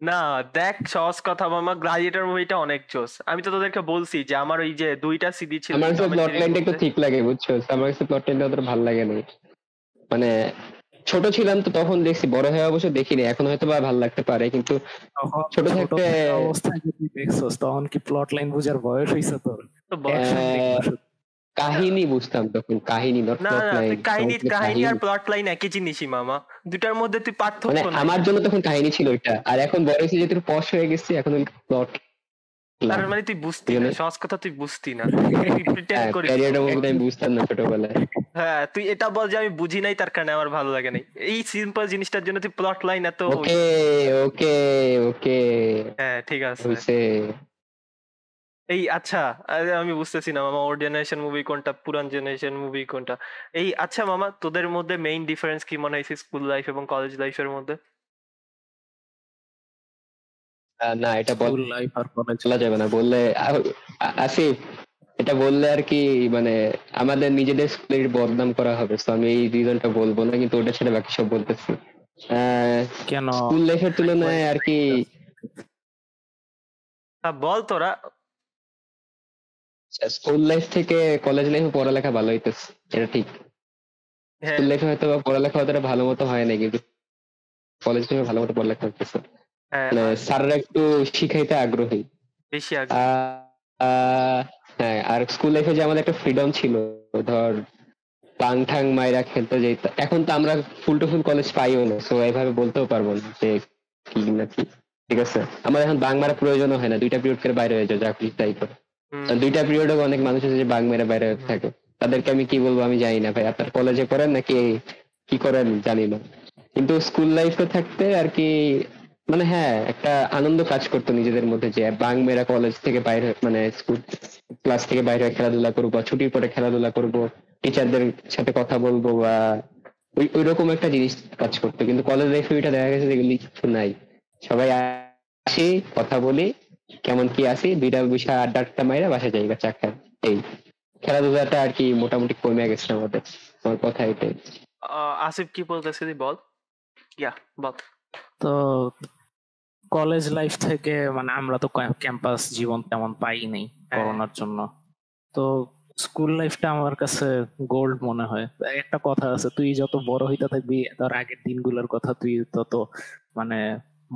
না দেখ সহজ কথা মামা গ্লাডিয়েটর মুভিটা অনেক জোস আমি তো তোদেরকে বলছি যে আমার ওই যে দুইটা সিডি ছিল আমার কাছে প্লট লাইনটা একটু ঠিক লাগে বুঝছ? আমার কাছে প্লট লাইনটা অতটা ভালো লাগে না। মানে ছোট ছিলাম তো তখন দেখছি বড় হয়ে অবশ্য দেখিনি এখন হয়তো বা ভালো লাগতে পারে কিন্তু ছোট থাকতে- থাকা অবস্থায় যদি দেখছোস তখন কি প্লট লাইন বুঝার বয়স হয়েছে তোর? তো বল। কাহিনী বুঝতাম তখন কাহিনী নট না না তুই কাহিনী কাহিনী আর প্লট লাইন একই জিনিসই মামা। দুটার মধ্যে তুই মানে পার্থক্য নাই। আমার জন্য তখন কাহিনী ছিল এটা। আর এখন বড় হয়েছে যেহেতু পশ হয়ে গেছি এখন প্লট তার মানে তুই বুঝতি না সহজ কথা তুই বুঝতি না। তুই প্রিটেন্ড করিস। ক্যারিয়ারটা মধ্যে আমি বুঝতাম না ছোটবেলায়। হ্যাঁ তুই এটা বল যে আমি বুঝি নাই তার কারণে আমার ভালো লাগে নাই। এই সিম্পল জিনিসটার জন্য তুই প্লট লাইন এত ওকে ওকে ওকে হ্যাঁ ঠিক আছে। এই আচ্ছা আরে আমি বুঝতেছি না মামা ওর জেনারেশন মুভি কোনটা পুরান জেনারেশন মুভি কোনটা? এই আচ্ছা মামা তোদের মধ্যে মেইন ডিফারেন্স কি মনে হয়েছে স্কুল লাইফ এবং কলেজ লাইফের মধ্যে? না এটা বল স্কুল লাইফ আর কলেজ বলা যাবে না বললে আসিফ এটা বললে আর কি মানে আমাদের নিজেদের স্কুলের বদনাম করা হবে তো আমি এই রিজনটা বলব না কিন্তু ওটা ছেড়ে বাকি সব বলতেছি। কেন? স্কুল লাইফের তুলনায় আর কি বল তোরা স্কুল লাইফ থেকে কলেজ লাইফে পড়ালেখা ভালো হইতেছে এটা ঠিক। স্কুল লাইফে হয়তো বা পড়ালেখা অতটা ভালো মতো হয় না কিন্তু কলেজ লাইফে ভালো মতো পড়ালেখা হইতেছে। হ্যাঁ মানে স্যাররা একটু শিখাইতে আগ্রহী। বেশি আগে আহ, আহ, হ্যাঁ আর স্কুল লাইফে যে আমাদের একটা ফ্রিডম ছিল ধর পাং ঠাং মাইরা খেলতে যেত এখন তো আমরা ফুল টু ফুল কলেজ পাইও না সো এইভাবে বলতেও পারব না যে কি না কি ঠিক আছে? আমার এখন বাং মারা প্রয়োজনও হয় না দুইটা পিরিয়ড করে বাইরে হয়ে যাও যা খুশি তাই করো। দুইটা পিরিয়ডে অনেক মানুষ আছে যে বাং মেরে বাইরে থাকে। তাদেরকে আমি কি বলব আমি জানি না ভাই। আপনার কলেজে পড়েন নাকি কি করেন জানি না। কিন্তু স্কুল লাইফে থাকতে আর কি মানে হ্যাঁ একটা আনন্দ কাজ করতো নিজেদের মধ্যে যে বাং মেরা কলেজ থেকে বাইরে মানে স্কুল ক্লাস থেকে বাইরে খেলাধুলা করব, ছুটির পরে খেলাধুলা করব টিচারদের সাথে কথা বলব বা ওই ওই রকম একটা জিনিস কাজ করতো। কিন্তু কলেজ লাইফে ওইটা দেখা গেছে যে নাই। সবাই আসি, কথা বলি কেমন কি আছি? দুইটা বিষয় আড্ডা আড্ডা মাইরা বাসা যাই বা চা খাই এই। খেলাধুলাটা আর কি মোটামুটি কমে গেছে আমাদের আমার কথা এটাই। আসিফ কি বলতেছিলি বল। ইয়া বল। তো কলেজ লাইফ থেকে মানে আমরা তো ক্যাম্পাস জীবন তেমন পাইনি হ্যাঁ। করোনার জন্য। তো স্কুল লাইফটা আমার কাছে গোল্ড মনে হয়। একটা কথা আছে তুই যত বড় হইতে থাকবি তার আগের দিনগুলোর কথা তুই তত মানে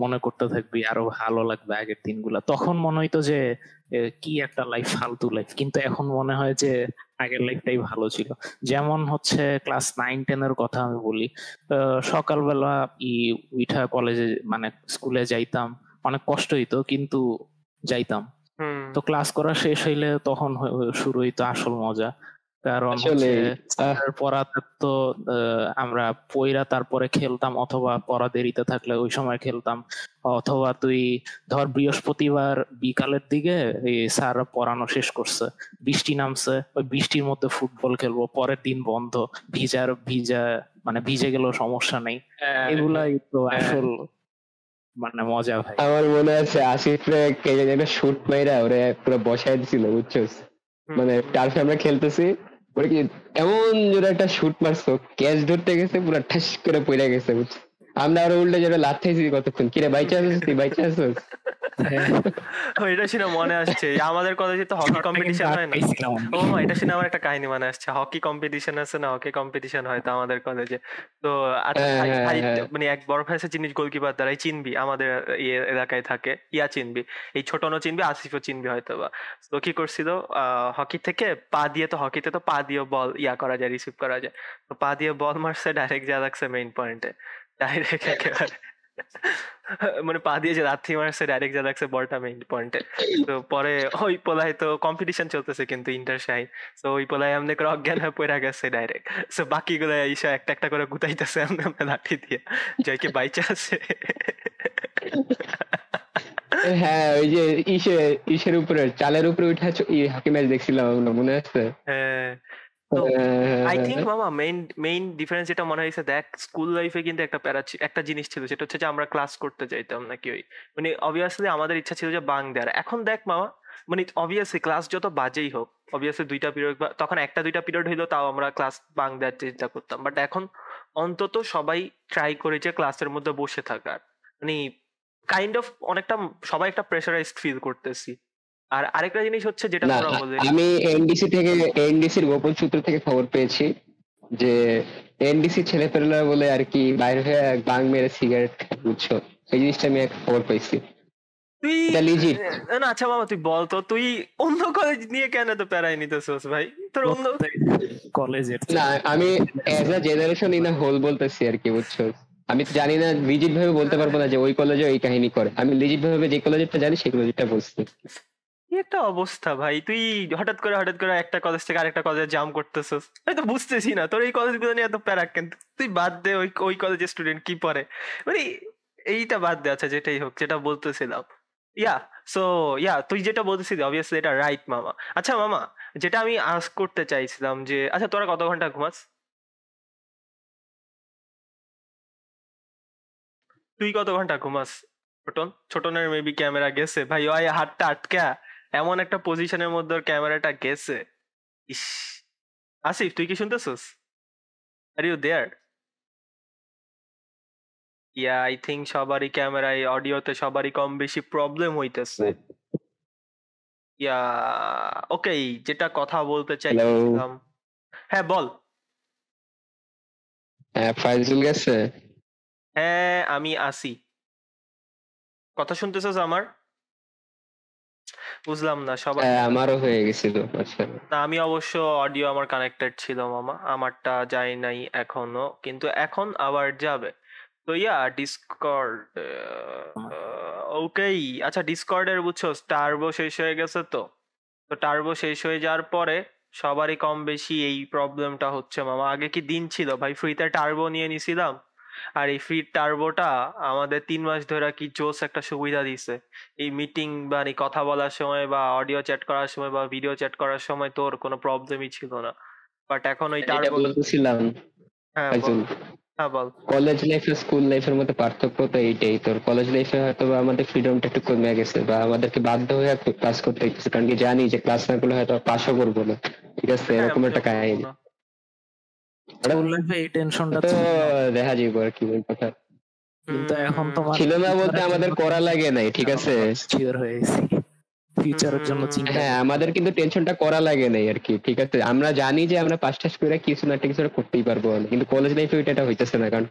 মনে করতে থাকবি আরও ভালো লাগবে আগের দিনগুলা। তখন মনে হইতো যে কি একটা লাইফ ফালতু লাইফ কিন্তু এখন মনে হয় যে আগের লাইফটাই ভালো ছিল। যেমন হচ্ছে ক্লাস নাইন টেন এর কথা আমি বলি সকালবেলা ই উঠা কলেজে মানে স্কুলে যাইতাম। অনেক কষ্ট হইতো কিন্তু যাইতাম। তো ক্লাস করা শেষ হইলে তখন শুরু হইতো আসল মজা। কারণ আসলে, হচ্ছে আহ, স্যারের পড়া থাকতো আহ, আমরা পইরা তারপরে খেলতাম অথবা পড়া দেরিতে থাকলে ওই সময় খেলতাম। অথবা তুই ধর বৃহস্পতিবার বিকালের দিকে এই স্যাররা পড়ানো শেষ করছে বৃষ্টি নামছে ওই বৃষ্টির মধ্যে ফুটবল খেলব পরের দিন বন্ধ ভিজার ভিজা মানে ভিজে গেলেও সমস্যা নেই। এগুলাই তো হ্যাঁ। আসল মানে মজা ভাই। আমার মনে আছে আসিফ রে কে জানি একটা শুট মাইরা ওরে পুরো বসাই দিছিল বুঝছস? মানে টার্ফে আমরা খেলতেছি ওরে কি, এমন জোরে একটা শুট মারছো, ক্যাচ ধরতে গেছে, পুরো ঠাস করে পড়ে গেছে, বুঝছ? আমরা আরও উল্টে জোরে লাথাইছি কতক্ষণ? কিরে বাইচা আছিস তুই? বাইচা আছিস এটা শুনে মনে আসছে। আমাদের কলেজে তো হকি কম্পিটিশন হয় না? ও এটা শুনে আমার একটা কাহিনী মনে আসছে। হকি কম্পিটিশন আছে না? হকি কম্পিটিশন হয় তো আমাদের কলেজে তো আচ্ছা, হ্যাঁ, হ্যাঁ, হ্যাঁ। মানে এক বড় ফেসে জিনিস গোলকিপার দ্বারাই চিনবি। আমাদের ইয়ে এলাকায় থাকে ইয়া চিনবি। এই ছোটনো চিনবি আসিফও চিনবি হয়তো বা তো কি করছিল হকি থেকে পা দিয়ে তো হকিতে তো পা দিয়ে বল ইয়া করা যায় রিসিভ করা যায়। তো পা দিয়ে বল মারছে ডাইরেক্ট যা লাগছে মেইন পয়েন্টে ডাইরেক্ট একেবারে। মানে পা দিয়ে যে লাথি মারছে ডাইরেক্ট যা লাগছে বলটা মেইন পয়েন্টে তো পরে ওই পোলায় তো কম্পিটিশন চলতেছে কিন্তু ইন্টার শাইন তো ওই পোলায় এমনি করে অজ্ঞান হয়ে পড়ে গেছে ডাইরেক্ট সো বাকিগুলো এইসব একটা একটা করে গুতাইতেছে এমনি এমনি লাঠি দিয়ে। যাই কি বাইচা আছে হ্যাঁ ওই যে ইসে ইসের উপরে চালের উপরে উঠে হকি ম্যাচ দেখছিলাম মনে আছে? হ্যাঁ। তো আই থিঙ্ক মামা মেইন মেইন ডিফারেন্স যেটা মনে হয়েছে দেখ স্কুল লাইফে কিন্তু একটা প্যারা একটা জিনিস ছিল সেটা হচ্ছে যে আমরা ক্লাস করতে যাইতাম নাকি ওই মানে অবভিয়াসলি আমাদের ইচ্ছা ছিল যে বাং দেওয়ার। এখন দেখ মামা মানে অবভিয়াসলি ক্লাস যত বাজেই হোক অবভিয়াসলি দুইটা পিরিয়ড বা তখন একটা দুইটা পিরিয়ড হইল তাও আমরা ক্লাস বাং দেওয়ার চেষ্টা করতাম। বাট এখন অন্তত সবাই ট্রাই করে যে ক্লাসের মধ্যে বসে থাকার। মানে কাইন্ড অফ অনেকটা সবাই একটা প্রেশারাইজড ফিল করতেছি। আর আরেকটা জিনিস হচ্ছে যেটা আমি এনডিসি থেকে এনডিসির গোপন সূত্র থেকে খবর পেয়েছি যে এনডিসি ছেলে ছেলেপেলেরা বলে আর কি বাইরে হয়ে বাং মেরে সিগারেট বুঝছ? এই জিনিসটা আমি এক খবর পেয়েছি। তুই। না আচ্ছা মামা তুই বল তো তুই অন্য কলেজ নিয়ে কেন তো প্যারাই নিতেছিস ভাই? তোর অন্য কলেজের না আমি as a generation in whole বলতেছি আর কি বুঝছ? আমি তো জানি না লিজিট ভাবে বলতে পারব না যে ওই কলেজে ওই কাহিনী করে। আমি লিজিট ভাবে যে কলেজটা জানি সেই কলেজেরটা বলছি কি একটা অবস্থা ভাই? তুই হঠাৎ করে হঠাৎ করে একটা কলেজ থেকে আরেকটা কলেজে জাম করতেছিস। আমি তো বুঝতেছি না, তোর এই কলেজগুলো নিয়ে এত প্যারা কেন? তুই বাদ দে ওই ওই কলেজের স্টুডেন্ট কি পড়ে? মানে এইটা বাদ দে আচ্ছা যেটাই হোক, যেটা বলতেছিলাম। ইয়া সো ইয়া তুই যেটা বলতেছিলি অবভিয়াসলি এটা রাইট মামা। আচ্ছা মামা, যেটা আমি আস্ক করতে চাইছিলাম যে আচ্ছা তোরা কত ঘণ্টা ঘুমাস? তুই কত ঘণ্টা ঘুমাস? ছোটন? ছোটনের মেবি ক্যামেরা গেছে। ভাই, ওই হাতটা আটকা। এমন একটা পজিশনের মধ্যে ওর ক্যামেরাটা গেছে। ইস আসিফ তুই কি শুনতেছিস? Are you there yeah I think সবারই ক্যামেরায় অডিওতে সবারই কম বেশি প্রবলেম হইতেছে। ইয়া ওকে যেটা কথা বলতে চাইছিলাম হ্যাঁ বল। হ্যাঁ ফাইজুল গেছে? হ্যাঁ আমি আসি। কথা শুনতেছিস আমার? বুঝলাম না সবাই হ্যাঁ আমারও হয়ে গেছিল আচ্ছা। না আমি অবশ্য অডিও আমার কানেক্টেড ছিল মামা। আমারটা যায় নাই এখনও কিন্তু এখন আবার যাবে। তো ইয়া ডিসকর্ড ওকেই আচ্ছা ডিসকর্ডের বুঝছ টার্বো শেষ হয়ে গেছে তো। তো টার্বো শেষ হয়ে যাওয়ার পরে সবারই কম বেশি এই প্রবলেমটা হচ্ছে মামা। আগে কি দিন ছিল? ভাই ফ্রিতে টার্বো নিয়ে নিছিলাম। আর এই ফ্রি টার্বোটা আমাদের তিন মাস ধরে কি জোস একটা সুবিধা দিছে। এই মিটিং বা এই কথা বলার সময় বা অডিও চ্যাট করার সময় বা ভিডিও চ্যাট করার সময় তোর কোনো প্রবলেমই ছিল না। বাট এখন ওই টার্বো বলতেছিলাম হ্যাঁ বল। হ্যাঁ বল। কলেজ লাইফ আর স্কুল লাইফের মধ্যে পার্থক্য তো এইটাই। তোর কলেজ লাইফে হয়তো বা আমাদের ফ্রিডমটা একটু কমে গেছে বা আমাদেরকে বাধ্য হয়ে ক্লাস করতে হইতেছে। কারণ কি জানি যে ক্লাস না করলে হয়তো পাশও করব না। ঠিক আছে? হ্যাঁ, এরকম একটা কাহিনী। স্কুল লাইফে এই টেনশনটা তো দেখা যাইব আর কি ওই কিন্তু এখন তোমার ছিল না বলতে আমাদের করা লাগে নাই ঠিক আছে? শিওর হয়ে গেছি। ফিউচারের জন্য চিন্তা হ্যাঁ আমাদের কিন্তু টেনশনটা করা লাগে নাই আর কি ঠিক আছে? আমরা জানি যে আমরা পাঁচ টাস করে কিছু না কিছু করতেই পারব। কিন্তু কলেজ লাইফে ওইটা হইতেছে না কারণ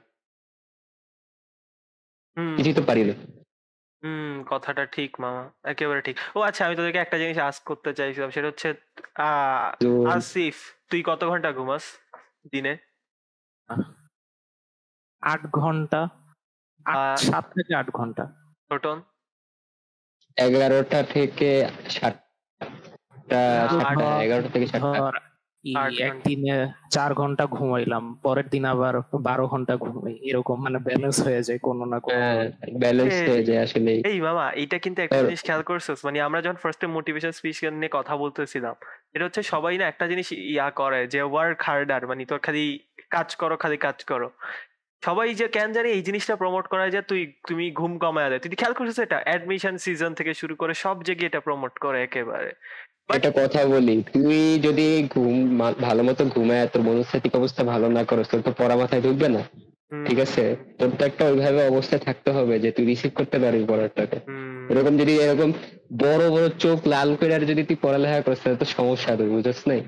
হুম, কিছুই তো পারি না। হুম কথাটা ঠিক মামা। একেবারে ঠিক। ও আচ্ছা আমি তোদেরকে একটা জিনিস আস্ক করতে চাইছিলাম সেটা হচ্ছে আহ, আসিফ তুই কত ঘণ্টা ঘুমাস? দিনে? আট ঘণ্টা সাত থেকে আট ঘণ্টা। টোটন? এগারোটা থেকে সাতটা। এগারোটা থেকে সাতটা। একদিনে চার ঘণ্টা ঘুমাইলাম পরের দিন আবার বারো ঘণ্টা ঘুমাই এরকম মানে ব্যালেন্স হয়ে যায় কোনো না কোনো হ্যাঁ ব্যালেন্স এই- হয়ে যায় আসলে। এই মামা এইটা কিন্তু একটা জিনিস খেয়াল করছিস মানে আমরা যখন ফার্স্টে মোটিভেশন স্পিচ নিয়ে কথা বলতেছিলাম এটা হচ্ছে সবাই না একটা জিনিস ইয়া করে যে ওয়ার্ক হার্ডার মানে তোর খালি কাজ করো খালি কাজ করো। সবাই যে কেন জানি এই জিনিসটা প্রমোট করা যায় তুই তুমি ঘুম কমায় দেয় তুই খেয়াল করছিস এটা? অ্যাডমিশন সিজন থেকে শুরু করে সব জায়গায় এটা প্রমোট করে একেবারে। একটা কথা বলি তুই যদি ঘুম ভালো মতো ঘুমায় তোর মনস্তাত্ত্বিক অবস্থা ভালো না করো তোর তো পড়া মাথায় ঢুকবে না। ঠিক আছে? তোর তো একটা ওইভাবে অবস্থায় থাকতে হবে যে তুই রিসিভ করতে পারবি পড়াটাকে। এরকম যদি এরকম বড় বড় চোখ লাল করে আর যদি তুই পড়ালেখা করিস তাহলে তো সমস্যা হবে বুঝছ নাই?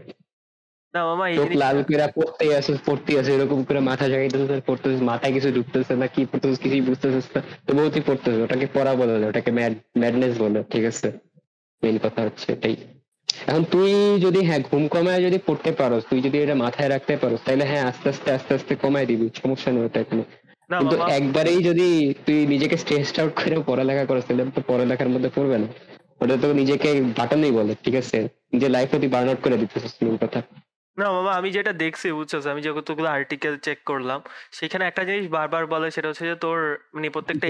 না মামা চোখ লাল করে পড়তেই আসিস পড়তেই আসিস এরকম করে মাথা জাগাইতেছিস পড়তেছিস মাথায় কিছু ঢুকতেছে না কি পড়তেছিস কিছুই বুঝতেছিস না তবুও তুই পড়তেছিস ওটাকে পড়া বলে ওটাকে ম্যাডনেস বলে ঠিক আছে? মেইন কথা হচ্ছে এটাই। এখন তুই যদি হ্যাঁ ঘুম কমায় যদি পড়তে পারোস তুই যদি এটা মাথায় রাখতে পারোস তাহলে হ্যাঁ আস্তে আস্তে আস্তে আস্তে কমায় দিবি সমস্যা নেই ওটা কোনো। কিন্তু একবারেই যদি তুই নিজেকে স্ট্রেসড আউট করে পড়ালেখা করিস তাহলে তো পড়ালেখার মধ্যে পড়বে না। ওটা তো নিজেকে বাটানোই বলে ঠিক আছে? যে লাইফে তুই বার্ন আউট করে দিতেছিস কথা। না মামা আমি যেটা দেখছি বুঝছস আমি যতগুলো আর্টিকেল চেক করলাম সেখানে একটা জিনিস বারবার বলে সেটা হচ্ছে যে তোর মানে প্রত্যেকটা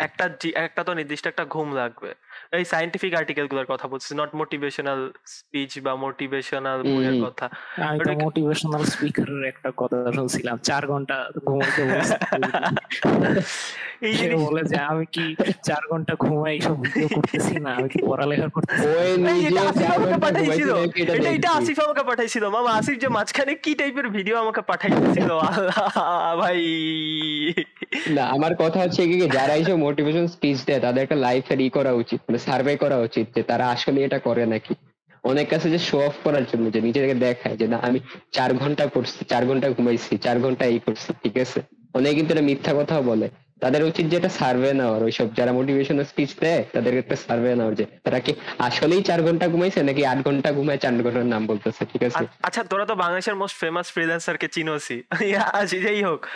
একটা একটা তো নির্দিষ্ট একটা ঘুম লাগবে। এই সাইন্টিফিক আর্টিকেলগুলোর কথা বলছি নট মোটিভেশনাল স্পিচ বা মোটিভেশনাল বইয়ের কথা। আমি তো মোটিভেশনাল স্পিকারের একটা কথা শুনছিলাম চার ঘণ্টা ঘুমাইতে বলছে। এই জিনিস বলে যে আমি কি চার ঘণ্টা ঘুমাই এইসব ভিডিও করতেছি না? আমি কি পড়ালেখা করতেছি ওই আসিফ আমাকে পাঠাইছিল। এটা এটা আসিফ আমাকে পাঠাইছিল। মামা আসিফ যে মাঝখানে কি টাইপের ভিডিও আমাকে পাঠাইছিল আল্লাহ ভাই। না আমার কথা হচ্ছে কি যারা এইসব মোটিভেশন স্পিচ দেয় তাদের একটা লাইফের ই করা উচিত। মানে সার্ভে করা উচিত যে তারা আসলে এটা করে নাকি। অনেক কাছে যে শো অফ করার জন্য, যে নিজেকে দেখায় যে না, আমি চার ঘণ্টা পড়ছি চার ঘণ্টা ঘুমাইছি, চার ঘণ্টা এই করছি, ঠিক আছে? অনেকে কিন্তু এটা মিথ্যা কথাও বলে। তাদের উচিত যেটা সার্ভে নেওয়ার, ওইসব যারা মোটিভেশনাল স্পিচ দেয়, তাদের একটা সার্ভে নেওয়ার যে, তারা কি আসলেই চার ঘণ্টা ঘুমাইছে নাকি আট ঘণ্টা ঘুমায় চার ঘণ্টার নাম বলতেছে, ঠিক আছে? আচ্ছা তোরা তো বাংলাদেশের মোস্ট ফেমাস ফ্রিল্যান্সারকে চিনোসি। যাই হোক।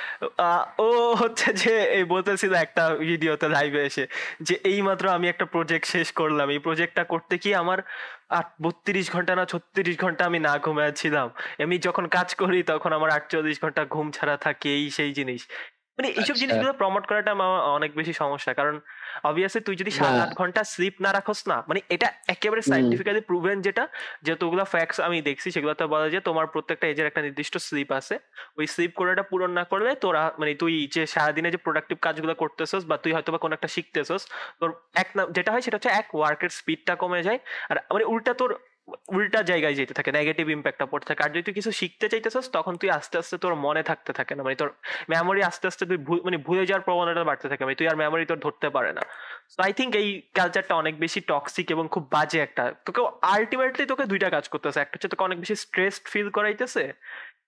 ও হচ্ছে যে, এই বলতেছিল একটা ভিডিওতে লাইভে এসে যে এই মাত্র আমি একটা প্রজেক্ট শেষ করলাম। এই প্রজেক্টটা করতে কি আমার আট, বত্রিশ ঘণ্টা না ছত্রিশ ঘণ্টা আমি না ঘুমাচ্ছিলাম? আমি যখন কাজ করি, তখন আমার আটচল্লিশ ঘণ্টা ঘুম ছাড়া থাকে, এই সেই জিনিস। মানে এইসব আচ্ছা। জিনিসগুলো প্রমোট করাটা আমার অনেক বেশি সমস্যা কারণ অবভিয়াসলি তুই যদি সাত আট ঘণ্টা স্লিপ না রাখোস না মানে এটা একেবারে। সাইন্টিফিক্যালি প্রুভেন যেটা যতগুলো ফ্যাক্টস আমি দেখছি সেগুলোতে বলা যে তোমার প্রত্যেকটা এজের একটা নির্দিষ্ট স্লিপ আছে ওই স্লিপ কোটাটা পূরণ না করলে তোরা মানে তুই যে সারাদিনে যে প্রোডাক্টিভ কাজগুলো করতেছস বা তুই হয়তো বা কোনো একটা শিখতেছস তোর এক না যেটা হয় সেটা হচ্ছে এক ওয়ার্কের স্পিডটা কমে যায় আর মানে উল্টা তোর উল্টা জায়গায় যেতে থাকে নেগেটিভ ইম্প্যাক্টটা পড়তে থাকে। আর যদি তুই কিছু শিখতে চাইতেছস, তখন তুই আস্তে আস্তে তোর মনে থাকতে থাকে না। মানে তোর মেমোরি আস্তে আস্তে তুই মানে ভুলে যাওয়ার প্রবণতা বাড়তে থাকে। মানে তুই আর মেমোরি তোর ধরতে পারে না। তো আই থিঙ্ক এই কালচারটা অনেক বেশি টক্সিক এবং খুব বাজে একটা তোকে আলটিমেটলি তোকে দুইটা কাজ করতেছে। একটা হচ্ছে তোকে অনেক বেশি স্ট্রেসড ফিল করাইতেছে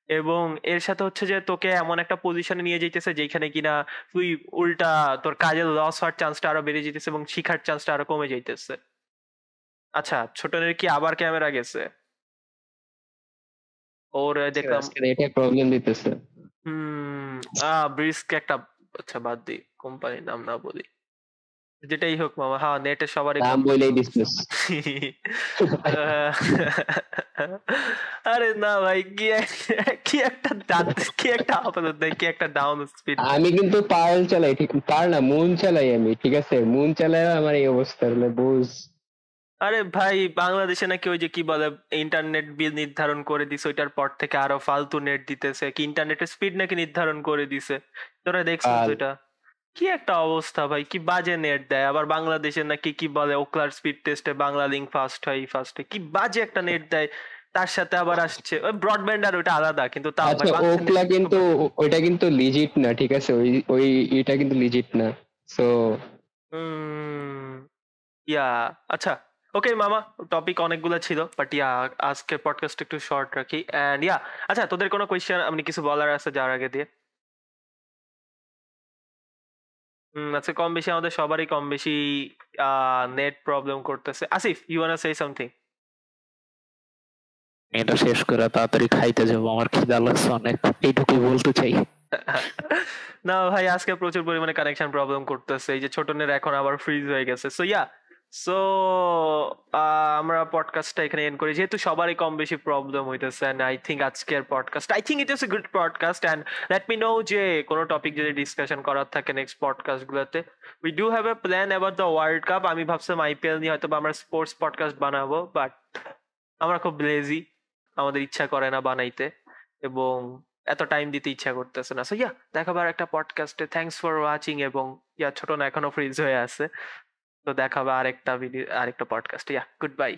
এবং এর সাথে হচ্ছে যে তোকে এমন একটা পজিশনে নিয়ে যাইতেছে যেখানে কিনা তুই উল্টা তোর কাজের লস হওয়ার চান্সটা আরও বেড়ে যেতেছে এবং শিখার চান্সটা আরও কমে যাইতেছে। আচ্ছা ছোটনের কি আবার ক্যামেরা গেছে? ওর দেখলাম এটা প্রবলেম দিতেছে। হুম আহ ব্রিস্ক একটা আচ্ছা বাদ দি কোম্পানির নাম না বলি। যেটাই হোক মামা হ্যাঁ নেটে সবারই নাম বলেই দিছিস আরে না ভাই কি কি একটা ডান- কি একটা আপাতত দেয়, কি একটা ডাউন স্পিড আমি কিন্তু পার্ল চালাই ঠিক পার না মুন চালাই আমি ঠিক আছে? মুন চালাই আমার এই অবস্থা হলে বুঝ। আরে ভাই বাংলাদেশে নাকি ওই যে কি বলে ইন্টারনেট বিল নির্ধারণ করে দিছে ওইটার পর থেকে আরও ফালতু নেট দিতেছে কি ইন্টারনেটের স্পিড নাকি নির্ধারণ করে দিছে। তোরা দেখছিস ওইটা? কি একটা অবস্থা ভাই কি বাজে নেট দেয়। আবার বাংলাদেশে নাকি কি বলে ওকলার স্পিড টেস্টে বাংলা লিঙ্ক ফাস্ট হয় ফাস্ট কি বাজে একটা নেট দেয়। তার সাথে আবার আসছে ওই ব্রডব্যান্ড আর ওইটা আলাদা কিন্তু তাও আচ্ছা ওকলা কিন্তু ওইটা কিন্তু লিজিট না ঠিক আছে? ওই ওই এটা কিন্তু লিজিট না সো ইয়া আচ্ছা। ওকে মামা টপিক অনেকগুলো ছিল বাট ইয়া আজকের পডকাস্ট একটু শর্ট রাখি এন্ড ইয়া আচ্ছা তোদের কোনো কোয়েশ্চেন আপনি কিছু বলার আছে যার আগে দিয়ে? হুম আচ্ছা কম বেশি আমাদের সবারই কম বেশি নেট প্রবলেম করতেছে। Asif you wanna say something এটা শেষ করে তাড়াতাড়ি খাইতে যাব আমার খিদা লাগছে অনেক এইটুকুই বলতে চাই। না ভাই আজকে প্রচুর পরিমাণে কানেকশন প্রবলেম করতেছে এই যে ছোটনের এখন আবার ফ্রিজ হয়ে গেছে সো ইয়া সো আমরা পডকাস্টটা এখানে এন্ড করি। যেহেতু সবারই কম বেশি প্রবলেম হইতেছে এন্ড আই থিঙ্ক আজকের podcast I think it is a good podcast and let me know যে কোনো টপিক যদি ডিসকাশন করার থাকে নেক্সট পডকাস্ট গুলোতে we do have a plan about the world cup আমি ভাবছিলাম আইপিএল নিয়ে হয়তো আমরা স্পোর্টস পডকাস্ট বানাবো বাট আমরা খুব লেজি আমাদের ইচ্ছা করে না বানাইতে, এবং এত টাইম দিতে ইচ্ছা করতেছে না। সো ইয়া দেখাবার একটা পডকাস্টে থ্যাঙ্কস ফর ওয়াচিং এবং ইয়া ছোট না, এখনও ফ্রিজ হয়ে আছে। তো দেখাবে আরেকটা ভিডিও আরেকটা পডকাস্ট ইয়া গুড বাই